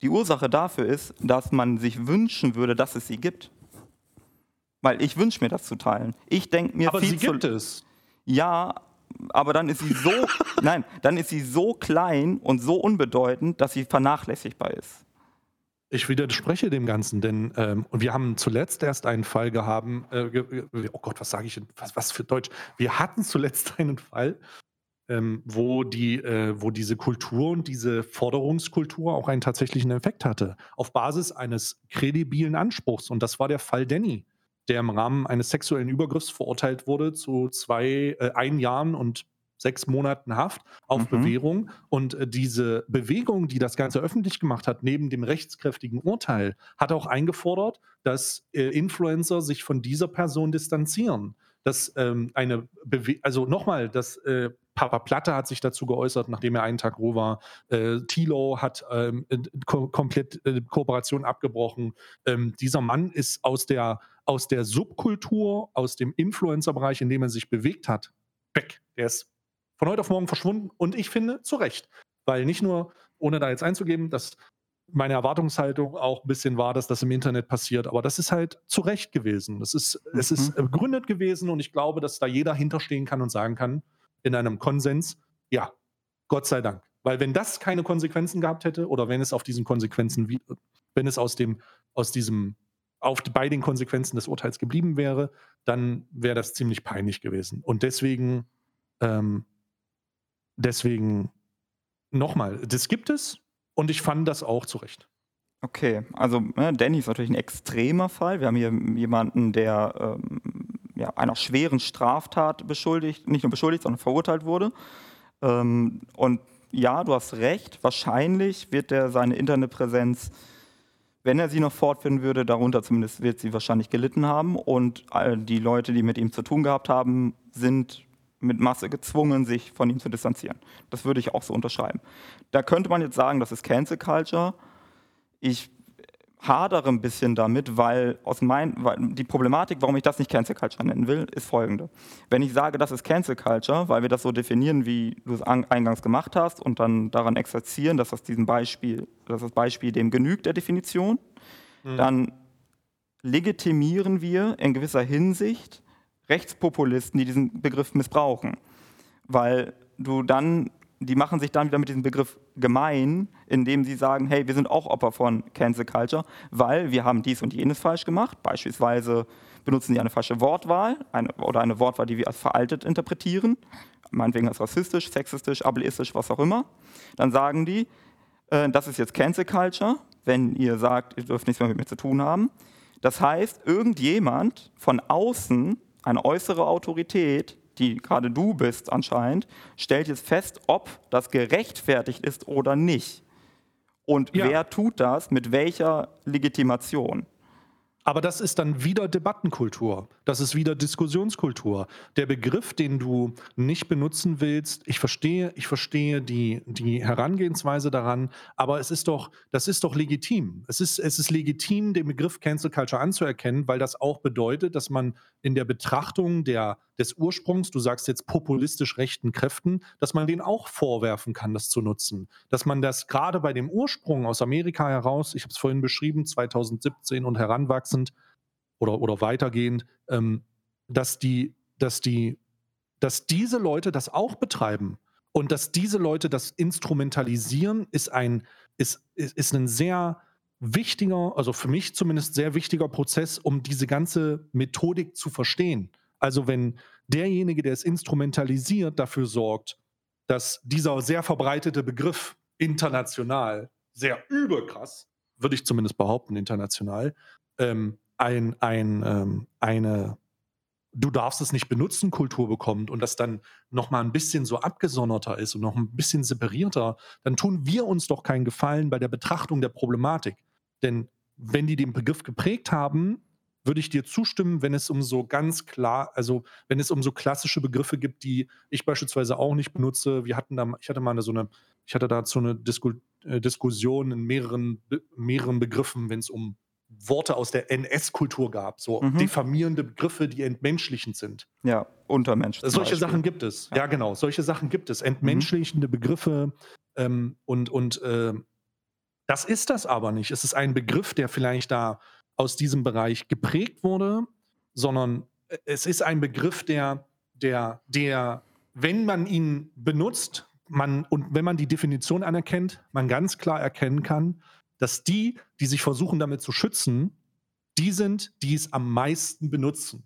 A: Die Ursache dafür ist, dass man sich wünschen würde, dass es sie gibt. Weil ich wünsche mir das zu teilen. Ich denke mir
B: aber viel sie gibt es.
A: Ja, aber dann ist sie so, nein, dann ist sie so klein und so unbedeutend, dass sie vernachlässigbar ist.
B: Ich widerspreche dem Ganzen, denn ähm, wir haben zuletzt erst einen Fall gehabt, äh, oh Gott, was sage ich, was, was, für Deutsch? Wir hatten zuletzt einen Fall, ähm, wo, die, äh, wo diese Kultur und diese Forderungskultur auch einen tatsächlichen Effekt hatte, auf Basis eines kredibilen Anspruchs. Und das war der Fall Danny der im Rahmen eines sexuellen Übergriffs verurteilt wurde zu zwei, äh, ein Jahren und sechs Monaten Haft auf mhm. Bewährung. Und äh, diese Bewegung, die das Ganze öffentlich gemacht hat, neben dem rechtskräftigen Urteil, hat auch eingefordert, dass äh, Influencer sich von dieser Person distanzieren. Dass ähm, eine, Bewe also nochmal, dass äh, Papa Platte hat sich dazu geäußert, nachdem er einen Tag roh war. Äh, Tilo hat ähm, ko komplett äh, Kooperation abgebrochen. Ähm, dieser Mann ist aus der, aus der Subkultur, aus dem Influencer-Bereich, in dem er sich bewegt hat, weg. Der ist von heute auf morgen verschwunden und ich finde zu Recht. Weil nicht nur, ohne da jetzt einzugeben, dass meine Erwartungshaltung auch ein bisschen war, dass das im Internet passiert, aber das ist halt zu Recht gewesen. Das ist, mhm. Es ist mhm. begründet gewesen und ich glaube, dass da jeder hinterstehen kann und sagen kann, in einem Konsens, ja, Gott sei Dank. Weil wenn das keine Konsequenzen gehabt hätte oder wenn es auf diesen Konsequenzen, wenn es aus dem, aus diesem, auf, bei den Konsequenzen des Urteils geblieben wäre, dann wäre das ziemlich peinlich gewesen. Und deswegen, ähm, deswegen nochmal, das gibt es und ich fand das auch zurecht.
A: Okay, also ne, Danny ist natürlich ein extremer Fall. Wir haben hier jemanden, der ähm, ja, einer schweren Straftat beschuldigt, nicht nur beschuldigt, sondern verurteilt wurde. Ähm, und ja, du hast recht, wahrscheinlich wird er seine Internetpräsenz, wenn er sie noch fortführen würde, darunter zumindest wird sie wahrscheinlich gelitten haben. Und die Leute, die mit ihm zu tun gehabt haben, sind mit Masse gezwungen, sich von ihm zu distanzieren. Das würde ich auch so unterschreiben. Da könnte man jetzt sagen, das ist Cancel Culture. Ich hadere ein bisschen damit, weil aus mein, weil die Problematik, warum ich das nicht Cancel Culture nennen will, ist folgende. Wenn ich sage, das ist Cancel Culture, weil wir das so definieren, wie du es eingangs gemacht hast und dann daran exerzieren, dass das diesem Beispiel, dass das Beispiel dem genügt der Definition, mhm. dann legitimieren wir in gewisser Hinsicht Rechtspopulisten, die diesen Begriff missbrauchen. Weil du dann die machen sich dann wieder mit diesem Begriff gemein, indem sie sagen, hey, wir sind auch Opfer von Cancel Culture, weil wir haben dies und jenes falsch gemacht. Beispielsweise benutzen sie eine falsche Wortwahl eine, oder eine Wortwahl, die wir als veraltet interpretieren, meinetwegen als rassistisch, sexistisch, ableistisch, was auch immer. Dann sagen die, äh, das ist jetzt Cancel Culture, wenn ihr sagt, ihr dürft nichts mehr mit mir zu tun haben. Das heißt, irgendjemand von außen, eine äußere Autorität, die gerade du bist anscheinend, stellt jetzt fest, ob das gerechtfertigt ist oder nicht. Und ja. wer tut das mit welcher Legitimation?
B: Aber das ist dann wieder Debattenkultur. Das ist wieder Diskussionskultur. Der Begriff, den du nicht benutzen willst, ich verstehe, ich verstehe die, die Herangehensweise daran, aber es ist doch, das ist doch legitim. Es ist, es ist legitim, den Begriff Cancel Culture anzuerkennen, weil das auch bedeutet, dass man in der Betrachtung der, des Ursprungs, du sagst jetzt populistisch rechten Kräften, dass man denen auch vorwerfen kann, das zu nutzen. Dass man das gerade bei dem Ursprung aus Amerika heraus, ich habe es vorhin beschrieben, 2017 und heranwachsend oder, oder weitergehend, ähm, dass die, dass die, dass diese Leute das auch betreiben und dass diese Leute das instrumentalisieren, ist ein, ist, ist, ist ein sehr wichtiger, also für mich zumindest sehr wichtiger Prozess, um diese ganze Methodik zu verstehen. Also wenn derjenige, der es instrumentalisiert, dafür sorgt, dass dieser sehr verbreitete Begriff international, sehr überkrass, würde ich zumindest behaupten, international, ähm, ein, ein, ähm, eine du darfst es nicht benutzen Kultur bekommt und das dann nochmal ein bisschen so abgesonderter ist und noch ein bisschen separierter, dann tun wir uns doch keinen Gefallen bei der Betrachtung der Problematik. Denn wenn die den Begriff geprägt haben, würde ich dir zustimmen, wenn es um so ganz klar, also wenn es um so klassische Begriffe gibt, die ich beispielsweise auch nicht benutze. Wir hatten da, ich hatte mal eine, so eine, ich hatte dazu eine Disku, äh, Diskussion in mehreren, mehreren Begriffen, wenn es um Worte aus der NS-Kultur gab, so mhm. diffamierende Begriffe, die entmenschlichend sind.
A: Ja, Untermensch.
B: Solche Beispiel. Sachen gibt es. Ja. ja. genau, solche Sachen gibt es. Entmenschlichende mhm. Begriffe ähm, und, und äh, das ist das aber nicht. Es ist ein Begriff, der vielleicht da aus diesem Bereich geprägt wurde, sondern äh, es ist ein Begriff, der, der, der, wenn man ihn benutzt, man, und wenn man die Definition anerkennt, man ganz klar erkennen kann, dass die, die sich versuchen, damit zu schützen, die sind, die es am meisten benutzen.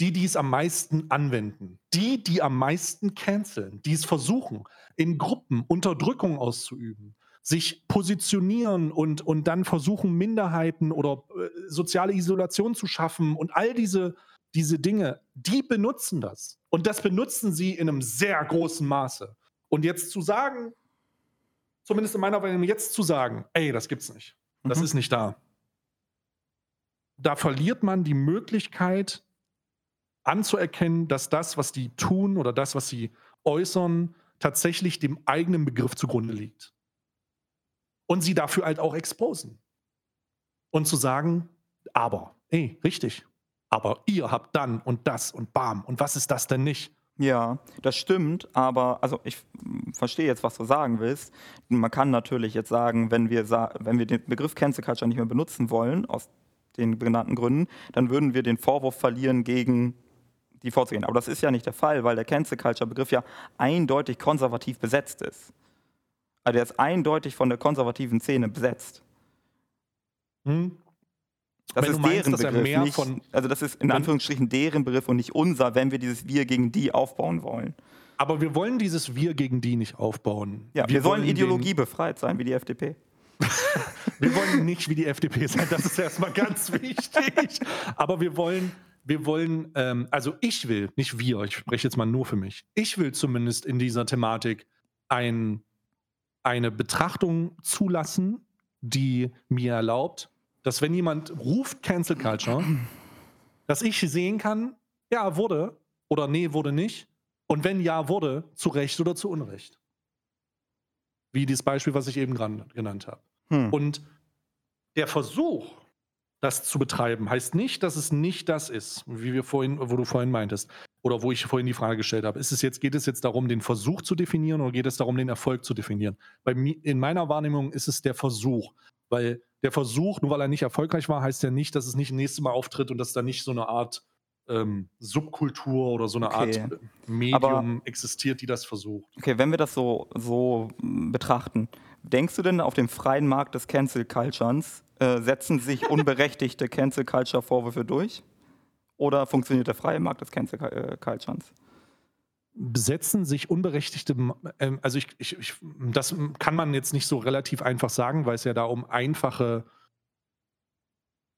B: Die, die es am meisten anwenden. Die, die am meisten canceln, die es versuchen, in Gruppen Unterdrückung auszuüben sich positionieren und, und dann versuchen, Minderheiten oder äh, soziale Isolation zu schaffen und all diese, diese Dinge, die benutzen das. Und das benutzen sie in einem sehr großen Maße. Und jetzt zu sagen, zumindest in meiner Meinung, jetzt zu sagen, ey, das gibt's nicht. Das mhm. ist nicht da. Da verliert man die Möglichkeit anzuerkennen, dass das, was die tun oder das, was sie äußern, tatsächlich dem eigenen Begriff zugrunde liegt und sie dafür halt auch exposen. Und zu sagen, aber, ey, richtig, aber ihr habt dann und das und bam, und was ist das denn nicht?
A: Ja, das stimmt, aber also ich verstehe jetzt, was du sagen willst. Man kann natürlich jetzt sagen, wenn wir, wenn wir den Begriff Cancel Culture nicht mehr benutzen wollen, aus den genannten Gründen, dann würden wir den Vorwurf verlieren, gegen die vorzugehen. Aber das ist ja nicht der Fall, weil der Cancel Culture Begriff ja eindeutig konservativ besetzt ist. Also der ist eindeutig von der konservativen Szene besetzt.
B: Hm.
A: Das wenn ist meinst, deren Begriff. Nicht, von, also das ist in Anführungsstrichen deren Begriff und nicht unser, wenn wir dieses Wir gegen die aufbauen wollen.
B: Aber wir wollen dieses Wir gegen die nicht aufbauen.
A: Ja, wir, wir sollen ideologiebefreit sein wie die FDP.
B: wir wollen nicht wie die FDP sein, das ist erstmal ganz wichtig. Aber wir wollen, wir wollen, ähm, also ich will, nicht wir, ich spreche jetzt mal nur für mich, ich will zumindest in dieser Thematik ein, eine Betrachtung zulassen, die mir erlaubt, dass wenn jemand ruft Cancel Culture, dass ich sehen kann, ja, wurde oder nee, wurde nicht. Und wenn ja, wurde, zu Recht oder zu Unrecht. Wie dieses Beispiel, was ich eben genannt habe. Hm. Und der Versuch, das zu betreiben, heißt nicht, dass es nicht das ist, wie wir vorhin, wo du vorhin meintest, oder wo ich vorhin die Frage gestellt habe. Ist es jetzt, geht es jetzt darum, den Versuch zu definieren oder geht es darum, den Erfolg zu definieren? Bei mir, in meiner Wahrnehmung ist es der Versuch, weil der Versuch, nur weil er nicht erfolgreich war, heißt ja nicht, dass es nicht nächstes Mal auftritt und dass da nicht so eine Art ähm, Subkultur oder so eine okay. Art Medium Aber, existiert, die das versucht.
A: Okay, wenn wir das so, so betrachten, denkst du denn auf dem freien Markt des Cancel Cultures äh, setzen sich unberechtigte Cancel Culture Vorwürfe durch? Oder funktioniert der freie Markt des Cancel äh, Cultures?
B: Besetzen sich unberechtigte, ähm, also ich, ich, ich, das kann man jetzt nicht so relativ einfach sagen, weil es ja da um einfache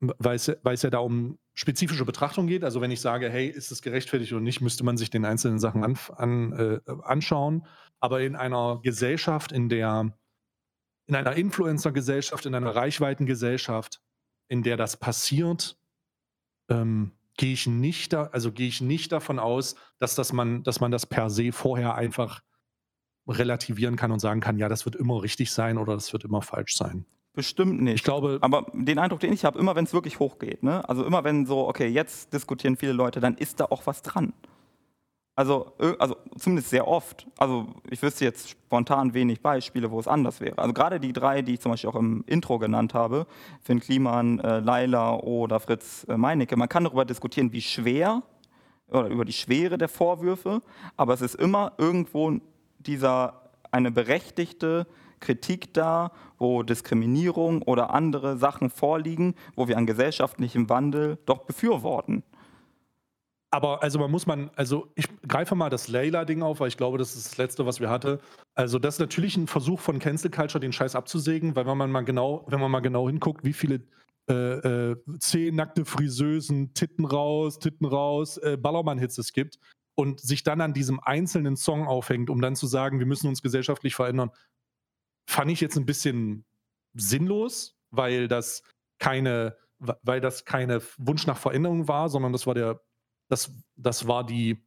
B: weil es, weil es ja da um spezifische Betrachtung geht. Also wenn ich sage, hey, ist es gerechtfertigt oder nicht, müsste man sich den einzelnen Sachen an, an, äh, anschauen. Aber in einer Gesellschaft, in der, in einer Influencer-Gesellschaft, in einer Reichweitengesellschaft, in der das passiert, ähm, gehe ich nicht da, also gehe ich nicht davon aus, dass das man, dass man das per se vorher einfach relativieren kann und sagen kann, ja, das wird immer richtig sein oder das wird immer falsch sein.
A: Bestimmt nicht. Ich glaube. Aber den Eindruck, den ich habe, immer wenn es wirklich hochgeht, ne? also immer wenn so, okay, jetzt diskutieren viele Leute, dann ist da auch was dran. Also, also zumindest sehr oft. Also ich wüsste jetzt spontan wenig Beispiele, wo es anders wäre. Also gerade die drei, die ich zum Beispiel auch im Intro genannt habe, Finn Kliman, äh, Laila oder Fritz äh, Meinecke, man kann darüber diskutieren, wie schwer oder über die Schwere der Vorwürfe, aber es ist immer irgendwo dieser eine berechtigte Kritik da, wo Diskriminierung oder andere Sachen vorliegen, wo wir einen gesellschaftlichen Wandel doch befürworten.
B: Aber also man muss man, also ich greife mal das Layla-Ding auf, weil ich glaube, das ist das Letzte, was wir hatten. Also das ist natürlich ein Versuch von Cancel Culture, den Scheiß abzusägen, weil wenn man mal genau, wenn man mal genau hinguckt, wie viele äh, äh, zehn nackte Friseusen, Titten raus, Titten raus, äh, Ballermann-Hits es gibt und sich dann an diesem einzelnen Song aufhängt, um dann zu sagen, wir müssen uns gesellschaftlich verändern, fand ich jetzt ein bisschen sinnlos, weil das keine, weil das keine Wunsch nach Veränderung war, sondern das war der, das, das war die,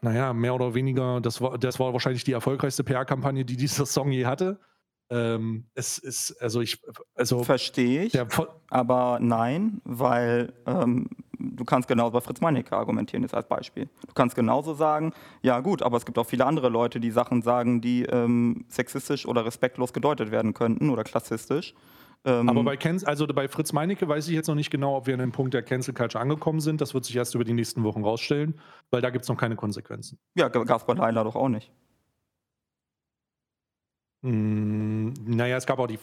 B: naja, mehr oder weniger, das war, das war wahrscheinlich die erfolgreichste PR-Kampagne, die dieser Song je hatte. Ähm, es ist, also ich, also.
A: Verstehe ich. aber nein, weil ähm, du kannst genauso bei Fritz Meinecke argumentieren, jetzt als Beispiel. Du kannst genauso sagen, ja gut, aber es gibt auch viele andere Leute, die Sachen sagen, die ähm, sexistisch oder respektlos gedeutet werden könnten oder klassistisch.
B: Ähm, aber bei, Ken also bei Fritz Meinecke weiß ich jetzt noch nicht genau, ob wir an den Punkt der Cancel Culture angekommen sind. Das wird sich erst über die nächsten Wochen rausstellen, weil da gibt es noch keine Konsequenzen.
A: Ja, gab es bei Leila doch auch nicht.
B: Hm, naja, es gab auch die,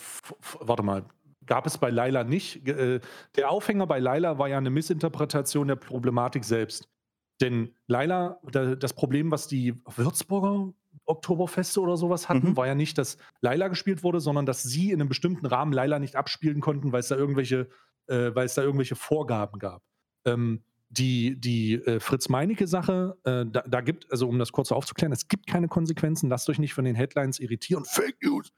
B: warte mal, gab es bei Laila nicht. Äh, der Aufhänger bei Laila war ja eine Missinterpretation der Problematik selbst. Denn Laila, das Problem, was die Würzburger Oktoberfeste oder sowas hatten, mhm. war ja nicht, dass Laila gespielt wurde, sondern dass sie in einem bestimmten Rahmen Laila nicht abspielen konnten, weil es da irgendwelche, äh, weil es da irgendwelche Vorgaben gab. Ähm, die, die äh, Fritz-Meinecke-Sache, äh, da, da, gibt, also um das kurz aufzuklären, es gibt keine Konsequenzen, lasst euch nicht von den Headlines irritieren. Fake News!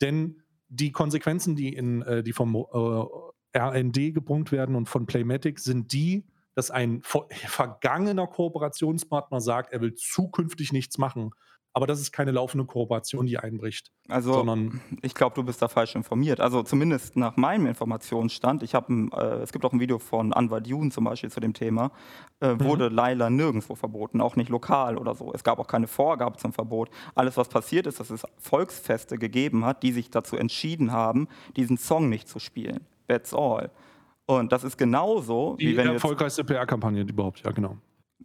B: Denn die Konsequenzen, die, in, äh, die vom äh, RND gebrummt werden und von Playmatic, sind die, dass ein vergangener Kooperationspartner sagt, er will zukünftig nichts machen aber das ist keine laufende Kooperation, die einbricht.
A: Also, sondern ich glaube, du bist da falsch informiert. Also zumindest nach meinem Informationsstand, ich habe, äh, es gibt auch ein Video von Anwar Dune zum Beispiel zu dem Thema, äh, mhm. wurde Laila nirgendwo verboten, auch nicht lokal oder so. Es gab auch keine Vorgabe zum Verbot. Alles, was passiert ist, dass es Volksfeste gegeben hat, die sich dazu entschieden haben, diesen Song nicht zu spielen. That's all. Und das ist genauso,
B: die wie wenn. Die erfolgreichste PR-Kampagne überhaupt, ja, genau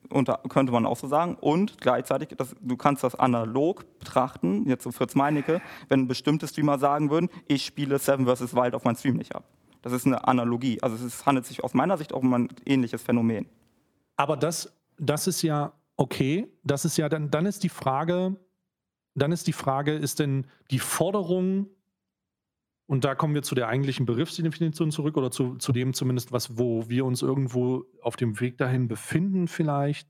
A: unter, könnte man auch so sagen. Und gleichzeitig, das, du kannst das analog betrachten, jetzt so Fritz Meinecke, wenn bestimmte Streamer sagen würden, ich spiele Seven vs. Wild auf meinem Stream nicht ab. Das ist eine Analogie. Also es ist, handelt sich aus meiner Sicht auch um ein ähnliches Phänomen.
B: Aber das, das ist ja okay. Das ist ja dann, dann ist die Frage, dann ist die Frage, ist denn die Forderung, und da kommen wir zu der eigentlichen Begriffsdefinition zurück oder zu, zu dem zumindest, was, wo wir uns irgendwo auf dem Weg dahin befinden, vielleicht,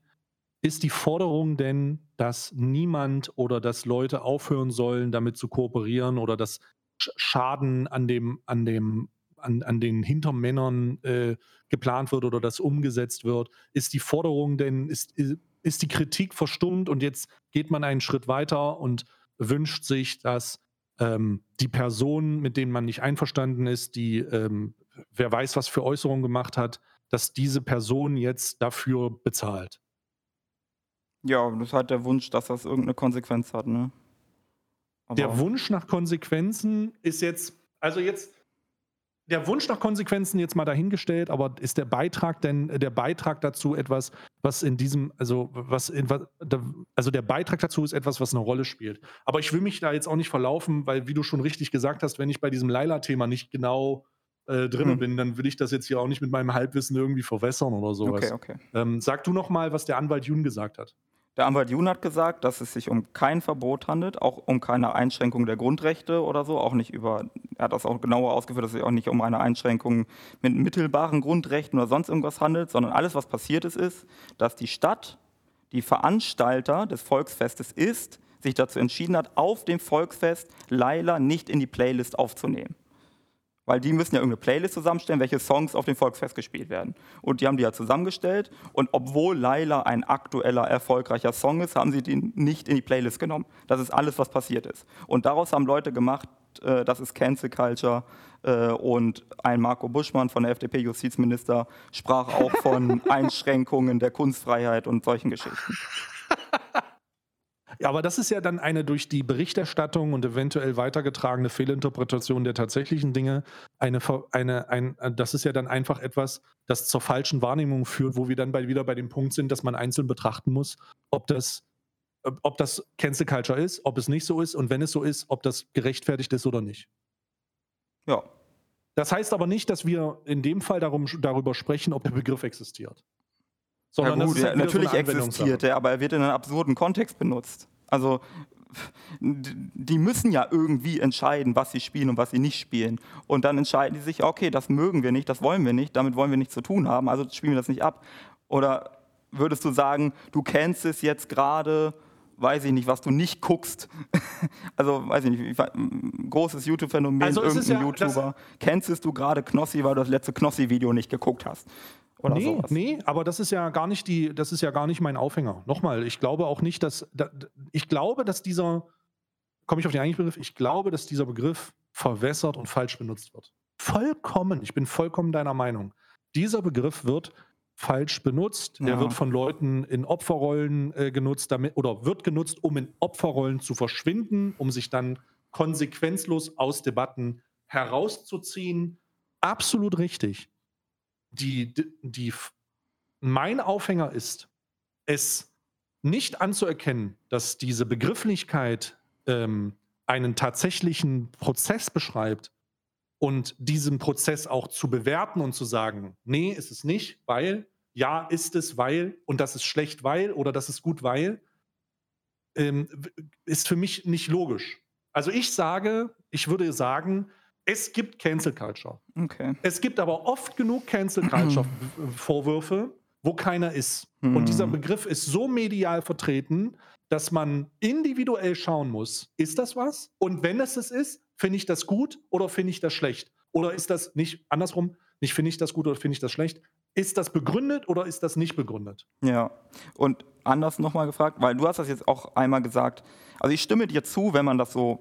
B: ist die Forderung denn, dass niemand oder dass Leute aufhören sollen, damit zu kooperieren oder dass Schaden an dem, an dem, an, an den Hintermännern äh, geplant wird oder das umgesetzt wird? Ist die Forderung denn, ist, ist die Kritik verstummt und jetzt geht man einen Schritt weiter und wünscht sich, dass ähm, die Person, mit denen man nicht einverstanden ist, die ähm, wer weiß, was für Äußerungen gemacht hat, dass diese Person jetzt dafür bezahlt.
A: Ja, das ist halt der Wunsch, dass das irgendeine Konsequenz hat, ne?
B: der Wunsch nach Konsequenzen ist jetzt, also jetzt, der Wunsch nach Konsequenzen jetzt mal dahingestellt, aber ist der Beitrag denn der Beitrag dazu etwas, was in diesem, also was, in, also der Beitrag dazu ist etwas, was eine Rolle spielt. Aber ich will mich da jetzt auch nicht verlaufen, weil wie du schon richtig gesagt hast, wenn ich bei diesem Laila-Thema nicht genau äh, drin hm. bin, dann will ich das jetzt hier auch nicht mit meinem Halbwissen irgendwie verwässern oder sowas. Okay, okay. Ähm, sag du noch mal, was der Anwalt Jun gesagt hat.
A: Der Anwalt Jun hat gesagt, dass es sich um kein Verbot handelt, auch um keine Einschränkung der Grundrechte oder so, auch nicht über, er hat das auch genauer ausgeführt, dass es sich auch nicht um eine Einschränkung mit mittelbaren Grundrechten oder sonst irgendwas handelt, sondern alles, was passiert ist, ist, dass die Stadt, die Veranstalter des Volksfestes ist, sich dazu entschieden hat, auf dem Volksfest Laila nicht in die Playlist aufzunehmen. Weil die müssen ja irgendeine Playlist zusammenstellen, welche Songs auf dem Volksfest gespielt werden. Und die haben die ja zusammengestellt. Und obwohl Laila ein aktueller, erfolgreicher Song ist, haben sie den nicht in die Playlist genommen. Das ist alles, was passiert ist. Und daraus haben Leute gemacht, äh, das ist Cancel Culture. Äh, und ein Marco Buschmann von der FDP, Justizminister, sprach auch von Einschränkungen der Kunstfreiheit und solchen Geschichten.
B: Ja, aber das ist ja dann eine durch die Berichterstattung und eventuell weitergetragene Fehlinterpretation der tatsächlichen Dinge. Eine, eine, ein, das ist ja dann einfach etwas, das zur falschen Wahrnehmung führt, wo wir dann bei, wieder bei dem Punkt sind, dass man einzeln betrachten muss, ob das, ob das Cancel Culture ist, ob es nicht so ist und wenn es so ist, ob das gerechtfertigt ist oder nicht.
A: Ja.
B: Das heißt aber nicht, dass wir in dem Fall darum, darüber sprechen, ob der Begriff existiert. Sondern
A: ja gut, halt natürlich so existiert er, aber er wird in einem absurden Kontext benutzt. Also die müssen ja irgendwie entscheiden, was sie spielen und was sie nicht spielen. Und dann entscheiden die sich, okay, das mögen wir nicht, das wollen wir nicht, damit wollen wir nichts zu tun haben, also spielen wir das nicht ab. Oder würdest du sagen, du kennst es jetzt gerade, weiß ich nicht, was du nicht guckst. also, weiß ich nicht, großes YouTube-Phänomen, also irgendein ja, YouTuber. Kennst du gerade Knossi, weil du das letzte Knossi-Video nicht geguckt hast?
B: Oder nee, sowas. nee, aber das ist ja gar nicht die, das ist ja gar nicht mein Aufhänger. Nochmal, ich glaube auch nicht, dass, da, ich glaube, dass dieser, komme ich auf den eigentlichen Begriff, ich glaube, dass dieser Begriff verwässert und falsch benutzt wird. Vollkommen, ich bin vollkommen deiner Meinung. Dieser Begriff wird falsch benutzt. Ja. Er wird von Leuten in Opferrollen äh, genutzt, damit, oder wird genutzt, um in Opferrollen zu verschwinden, um sich dann konsequenzlos aus Debatten herauszuziehen. Absolut richtig die, die, mein Aufhänger ist, es nicht anzuerkennen, dass diese Begrifflichkeit ähm, einen tatsächlichen Prozess beschreibt und diesen Prozess auch zu bewerten und zu sagen, nee, ist es nicht, weil, ja, ist es, weil, und das ist schlecht, weil, oder das ist gut, weil, ähm, ist für mich nicht logisch. Also ich sage, ich würde sagen, es gibt Cancel Culture. Okay. Es gibt aber oft genug Cancel Culture Vorwürfe, wo keiner ist. Mhm. Und dieser Begriff ist so medial vertreten, dass man individuell schauen muss, ist das was? Und wenn es es ist, finde ich das gut oder finde ich das schlecht? Oder ist das nicht andersrum, nicht finde ich das gut oder finde ich das schlecht? Ist das begründet oder ist das nicht begründet?
A: Ja, und anders nochmal gefragt, weil du hast das jetzt auch einmal gesagt, also ich stimme dir zu, wenn man das so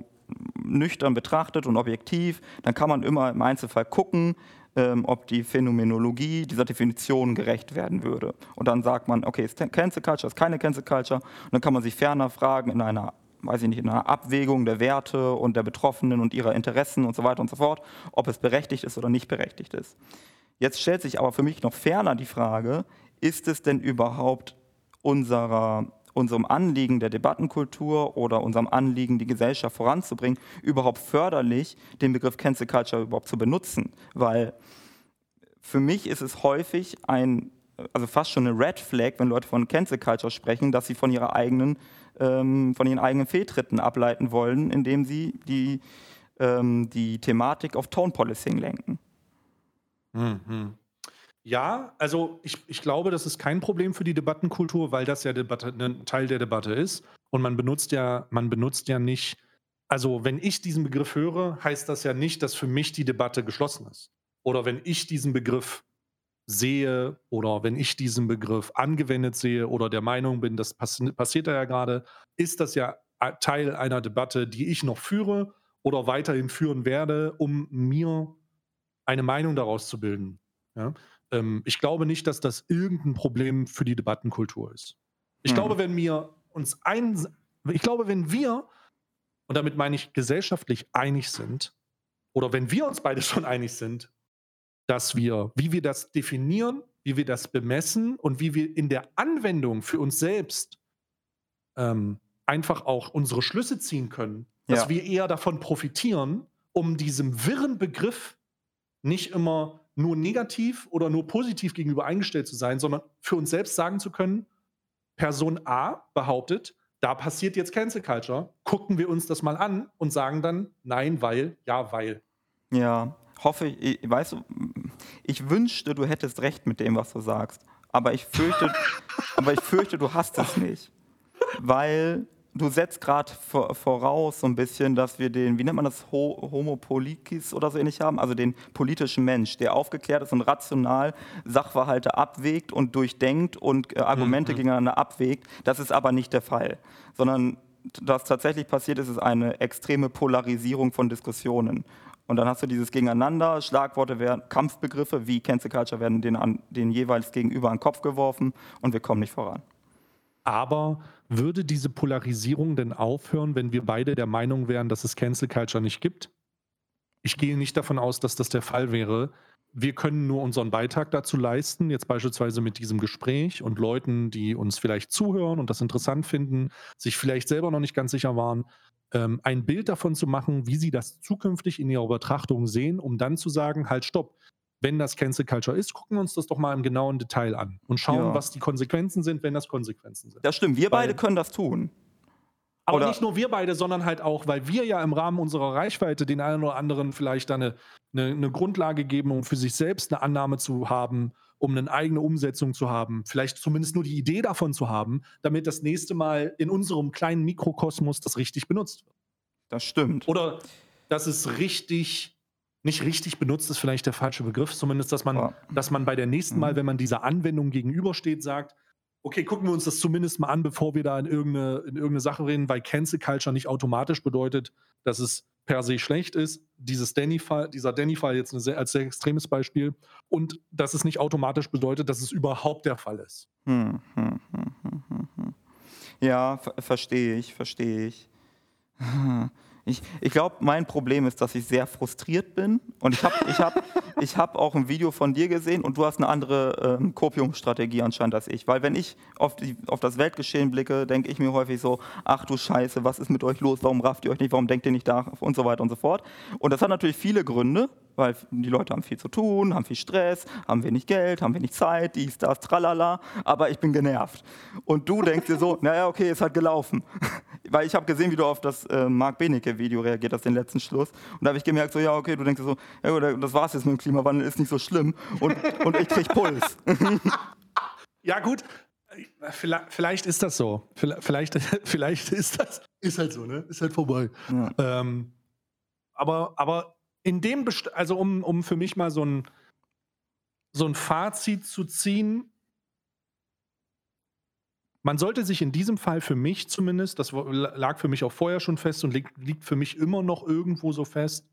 A: nüchtern betrachtet und objektiv, dann kann man immer im Einzelfall gucken, ähm, ob die Phänomenologie dieser Definition gerecht werden würde. Und dann sagt man, okay, ist Cancel Culture, ist keine Cancel Culture. Und dann kann man sich ferner fragen in einer weiß ich nicht, in einer Abwägung der Werte und der Betroffenen und ihrer Interessen und so weiter und so fort, ob es berechtigt ist oder nicht berechtigt ist. Jetzt stellt sich aber für mich noch ferner die Frage, ist es denn überhaupt unserer unserem Anliegen der Debattenkultur oder unserem Anliegen, die Gesellschaft voranzubringen, überhaupt förderlich, den Begriff Cancel Culture überhaupt zu benutzen. Weil für mich ist es häufig ein, also fast schon eine Red Flag, wenn Leute von Cancel Culture sprechen, dass sie von ihrer eigenen, ähm, von ihren eigenen Fehltritten ableiten wollen, indem sie die, ähm, die Thematik auf Tone Policing lenken.
B: Mhm. Ja, also ich, ich glaube, das ist kein Problem für die Debattenkultur, weil das ja Debatte, ein ne, Teil der Debatte ist. Und man benutzt ja, man benutzt ja nicht, also wenn ich diesen Begriff höre, heißt das ja nicht, dass für mich die Debatte geschlossen ist. Oder wenn ich diesen Begriff sehe oder wenn ich diesen Begriff angewendet sehe oder der Meinung bin, das pass passiert da ja gerade, ist das ja Teil einer Debatte, die ich noch führe oder weiterhin führen werde, um mir eine Meinung daraus zu bilden. Ja? Ähm, ich glaube nicht, dass das irgendein Problem für die Debattenkultur ist. Ich hm. glaube, wenn wir uns ein, ich glaube, wenn wir, und damit meine ich gesellschaftlich einig sind, oder wenn wir uns beide schon einig sind, dass wir, wie wir das definieren, wie wir das bemessen und wie wir in der Anwendung für uns selbst ähm, einfach auch unsere Schlüsse ziehen können, dass ja. wir eher davon profitieren, um diesem wirren Begriff nicht immer nur negativ oder nur positiv gegenüber eingestellt zu sein, sondern für uns selbst sagen zu können, Person A behauptet, da passiert jetzt Cancel Culture, gucken wir uns das mal an und sagen dann nein, weil, ja, weil.
A: Ja, hoffe ich, weißt du, ich wünschte, du hättest recht mit dem, was du sagst, aber ich fürchte, aber ich fürchte, du hast es nicht, weil du setzt gerade voraus so ein bisschen, dass wir den, wie nennt man das, Ho Homo Polikis oder so ähnlich haben, also den politischen Mensch, der aufgeklärt ist und rational Sachverhalte abwägt und durchdenkt und äh, Argumente mhm. gegeneinander abwägt. Das ist aber nicht der Fall, sondern was tatsächlich passiert ist, ist eine extreme Polarisierung von Diskussionen. Und dann hast du dieses Gegeneinander, Schlagworte werden, Kampfbegriffe wie Cancel Culture werden den, an, den jeweils gegenüber an den Kopf geworfen und wir kommen nicht voran.
B: Aber würde diese Polarisierung denn aufhören, wenn wir beide der Meinung wären, dass es Cancel Culture nicht gibt? Ich gehe nicht davon aus, dass das der Fall wäre. Wir können nur unseren Beitrag dazu leisten, jetzt beispielsweise mit diesem Gespräch und Leuten, die uns vielleicht zuhören und das interessant finden, sich vielleicht selber noch nicht ganz sicher waren, ähm, ein Bild davon zu machen, wie sie das zukünftig in ihrer Betrachtung sehen, um dann zu sagen, halt, stopp, wenn das Cancel Culture ist, gucken wir uns das doch mal im genauen Detail an und schauen, ja. was die Konsequenzen sind, wenn das Konsequenzen sind.
A: Das stimmt, wir weil, beide können das tun.
B: Aber oder? nicht nur wir beide, sondern halt auch, weil wir ja im Rahmen unserer Reichweite den einen oder anderen vielleicht eine, eine, eine Grundlage geben, um für sich selbst eine Annahme zu haben, um eine eigene Umsetzung zu haben, vielleicht zumindest nur die Idee davon zu haben, damit das nächste Mal in unserem kleinen Mikrokosmos das richtig benutzt wird.
A: Das stimmt.
B: Oder dass es richtig nicht richtig benutzt ist vielleicht der falsche Begriff, zumindest, dass man, ja. dass man bei der nächsten Mal, mhm. wenn man dieser Anwendung gegenübersteht, sagt, okay, gucken wir uns das zumindest mal an, bevor wir da in irgendeine, in irgendeine Sache reden, weil Cancel Culture nicht automatisch bedeutet, dass es per se schlecht ist. Dieses Danny -Fall, dieser Danny-Fall jetzt sehr, als sehr extremes Beispiel. Und dass es nicht automatisch bedeutet, dass es überhaupt der Fall ist. Hm, hm,
A: hm, ja, verstehe ich, verstehe ich. Ich, ich glaube, mein Problem ist, dass ich sehr frustriert bin. Und ich habe ich hab, ich hab auch ein Video von dir gesehen und du hast eine andere ähm, Kopiumsstrategie anscheinend als ich. Weil wenn ich auf, die, auf das Weltgeschehen blicke, denke ich mir häufig so, ach du Scheiße, was ist mit euch los? Warum rafft ihr euch nicht? Warum denkt ihr nicht da? Und so weiter und so fort. Und das hat natürlich viele Gründe weil die Leute haben viel zu tun, haben viel Stress, haben wenig Geld, haben wenig Zeit, dies, das, tralala, aber ich bin genervt. Und du denkst dir so, naja, okay, es hat gelaufen. Weil ich habe gesehen, wie du auf das äh, Marc Benecke-Video reagiert hast, den letzten Schluss. Und da habe ich gemerkt, so, ja, okay, du denkst dir so, ja, das war's jetzt mit dem Klimawandel, ist nicht so schlimm. Und, und ich krieg Puls.
B: ja, gut. Vielleicht ist das so. Vielleicht, vielleicht ist das, ist halt so, ne? Ist halt vorbei. Ja. Ähm, aber, aber in dem, Best also um, um für mich mal so ein, so ein Fazit zu ziehen, man sollte sich in diesem Fall für mich zumindest, das lag für mich auch vorher schon fest und liegt, für mich immer noch irgendwo so fest,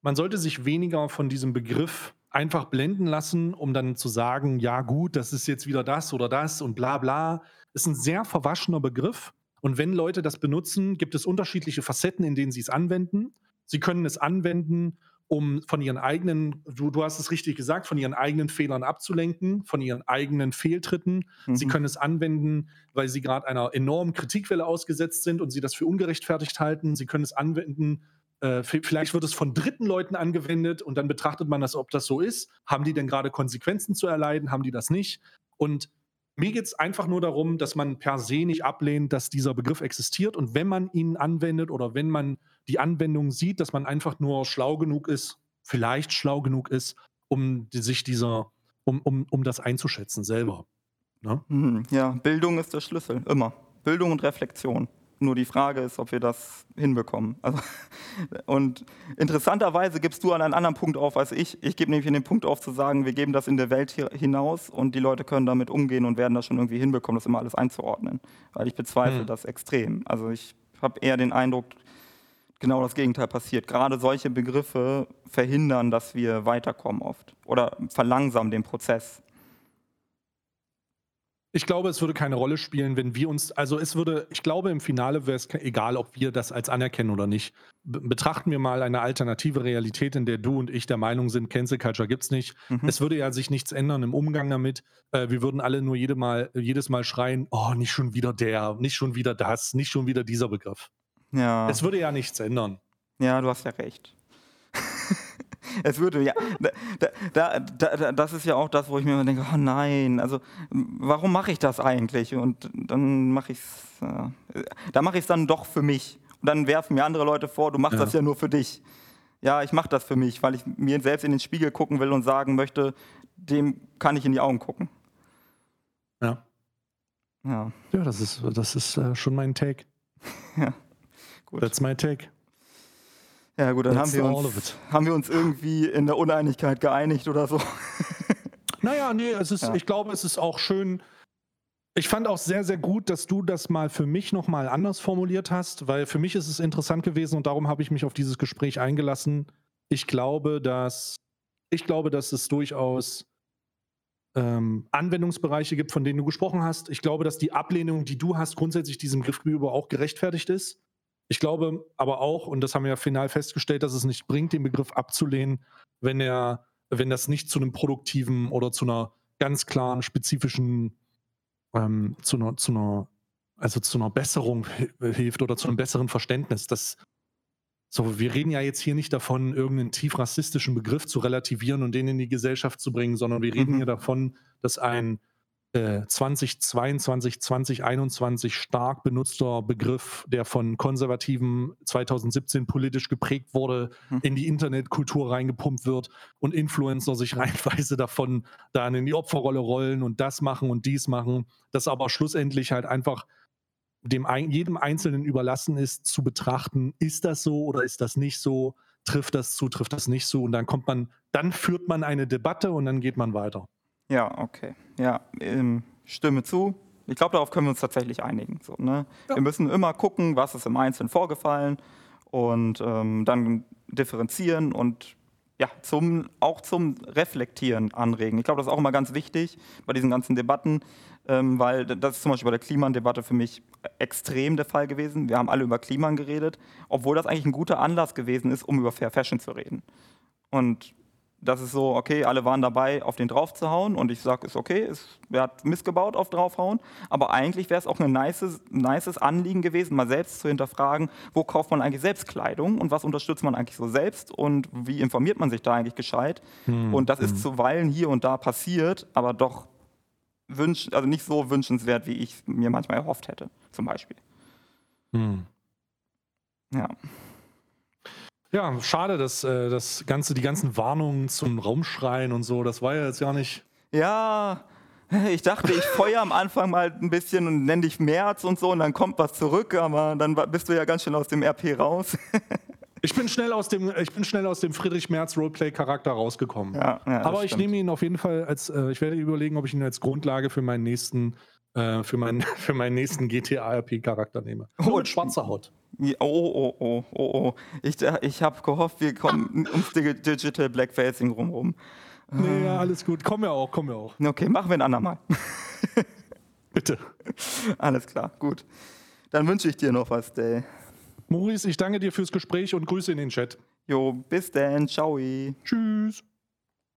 B: man sollte sich weniger von diesem Begriff einfach blenden lassen, um dann zu sagen, ja gut, das ist jetzt wieder das oder das und bla bla. Ist ein sehr verwaschener Begriff. Und wenn Leute das benutzen, gibt es unterschiedliche Facetten, in denen sie es anwenden. Sie können es anwenden, um von ihren eigenen, du, du hast es richtig gesagt, von ihren eigenen Fehlern abzulenken, von ihren eigenen Fehltritten. Mhm. Sie können es anwenden, weil sie gerade einer enormen Kritikwelle ausgesetzt sind und sie das für ungerechtfertigt halten. Sie können es anwenden, äh, vielleicht wird es von dritten Leuten angewendet und dann betrachtet man das, ob das so ist. Haben die denn gerade Konsequenzen zu erleiden? Haben die das nicht? Und mir geht es einfach nur darum, dass man per se nicht ablehnt, dass dieser Begriff existiert und wenn man ihn anwendet oder wenn man die Anwendung sieht, dass man einfach nur schlau genug ist, vielleicht schlau genug ist, um sich dieser, um, um, um das einzuschätzen selber.
A: Ne? Mhm, ja, Bildung ist der Schlüssel, immer. Bildung und Reflexion. Nur die Frage ist, ob wir das hinbekommen. Also, und interessanterweise gibst du an einen anderen Punkt auf als ich. Ich gebe nämlich in den Punkt auf zu sagen, wir geben das in der Welt hinaus und die Leute können damit umgehen und werden das schon irgendwie hinbekommen, das immer alles einzuordnen. Weil ich bezweifle hm. das extrem. Also ich habe eher den Eindruck, genau das Gegenteil passiert. Gerade solche Begriffe verhindern, dass wir weiterkommen oft oder verlangsamen den Prozess.
B: Ich glaube, es würde keine Rolle spielen, wenn wir uns, also es würde, ich glaube, im Finale wäre es egal, ob wir das als anerkennen oder nicht. betrachten wir mal eine alternative Realität, in der du und ich der Meinung sind, Cancel Culture gibt es nicht. Mhm. Es würde ja sich nichts ändern im Umgang damit. Äh, wir würden alle nur jede mal, jedes Mal schreien, oh, nicht schon wieder der, nicht schon wieder das, nicht schon wieder dieser Begriff. Ja. Es würde ja nichts ändern.
A: Ja, du hast ja recht. Es würde, ja, da, da, da, das ist ja auch das, wo ich mir immer denke, oh nein, also warum mache ich das eigentlich? Und dann mache ich es, äh, da mache ich es dann doch für mich. Und dann werfen mir andere Leute vor, du machst ja. das ja nur für dich. Ja, ich mache das für mich, weil ich mir selbst in den Spiegel gucken will und sagen möchte, dem kann ich in die Augen gucken.
B: Ja. Ja, ja das ist, das ist äh, schon mein Take. ja, gut. That's my take.
A: Ja gut, dann haben wir, uns, haben wir uns irgendwie in der Uneinigkeit geeinigt oder so.
B: Naja, nee, es ist, ja. ich glaube, es ist auch schön. Ich fand auch sehr, sehr gut, dass du das mal für mich nochmal anders formuliert hast, weil für mich ist es interessant gewesen und darum habe ich mich auf dieses Gespräch eingelassen. Ich glaube, dass ich glaube, dass es durchaus ähm, Anwendungsbereiche gibt, von denen du gesprochen hast. Ich glaube, dass die Ablehnung, die du hast, grundsätzlich diesem Griff gegenüber auch gerechtfertigt ist. Ich glaube aber auch, und das haben wir ja final festgestellt, dass es nicht bringt, den Begriff abzulehnen, wenn er, wenn das nicht zu einem produktiven oder zu einer ganz klaren, spezifischen, ähm, zu einer, zu einer, also zu einer Besserung hilft oder zu einem besseren Verständnis. Das, so, wir reden ja jetzt hier nicht davon, irgendeinen tief rassistischen Begriff zu relativieren und den in die Gesellschaft zu bringen, sondern wir reden mhm. hier davon, dass ein 2022, 2021 stark benutzter Begriff, der von Konservativen 2017 politisch geprägt wurde, hm. in die Internetkultur reingepumpt wird und Influencer sich reihenweise davon dann in die Opferrolle rollen und das machen und dies machen, das aber schlussendlich halt einfach dem jedem Einzelnen überlassen ist, zu betrachten, ist das so oder ist das nicht so, trifft das zu, trifft das nicht so und dann kommt man, dann führt man eine Debatte und dann geht man weiter.
A: Ja, okay. Ja, ähm, stimme zu. Ich glaube, darauf können wir uns tatsächlich einigen. So, ne? Ja. Wir müssen immer gucken, was ist im Einzelnen vorgefallen und ähm, dann differenzieren und ja, zum, auch zum Reflektieren anregen. Ich glaube, das ist auch immer ganz wichtig bei diesen ganzen Debatten, ähm, weil das ist zum Beispiel bei der Klimadebatte für mich extrem der Fall gewesen. Wir haben alle über Klima geredet, obwohl das eigentlich ein guter Anlass gewesen ist, um über Fair Fashion zu reden. Und das ist so, okay, alle waren dabei, auf den draufzuhauen und ich sage, ist okay, ist, wer hat missgebaut auf draufhauen, aber eigentlich wäre es auch ein nices, nices Anliegen gewesen, mal selbst zu hinterfragen, wo kauft man eigentlich selbst Kleidung und was unterstützt man eigentlich so selbst und wie informiert man sich da eigentlich gescheit hm. und das ist hm. zuweilen hier und da passiert, aber doch wünsch, also nicht so wünschenswert, wie ich mir manchmal erhofft hätte, zum Beispiel. Hm.
B: Ja. Ja, schade, dass äh, das ganze, die ganzen Warnungen zum Raumschreien und so, das war ja jetzt gar nicht.
A: Ja, ich dachte, ich feuer am Anfang mal ein bisschen und nenne dich März und so und dann kommt was zurück, aber dann bist du ja ganz schön aus dem RP raus.
B: ich bin schnell aus dem, ich bin schnell aus dem Friedrich Merz Roleplay-Charakter rausgekommen. Ja, ja, aber ich stimmt. nehme ihn auf jeden Fall als, äh, ich werde überlegen, ob ich ihn als Grundlage für meinen nächsten, äh, für meinen, für meinen nächsten GTA-RP-Charakter nehme.
A: Oh, mit schwarzer Haut. Oh, oh, oh, oh, oh. Ich, ich habe gehofft, wir kommen ums Digital Blackfacing rumrum.
B: Nee, ja, alles gut. Komm ja auch, komm ja auch.
A: Okay, machen wir ein andermal.
B: Bitte.
A: Alles klar, gut. Dann wünsche ich dir noch was, Day.
B: Maurice, ich danke dir fürs Gespräch und Grüße in den Chat.
A: Jo, bis dann. Ciao.
B: Tschüss.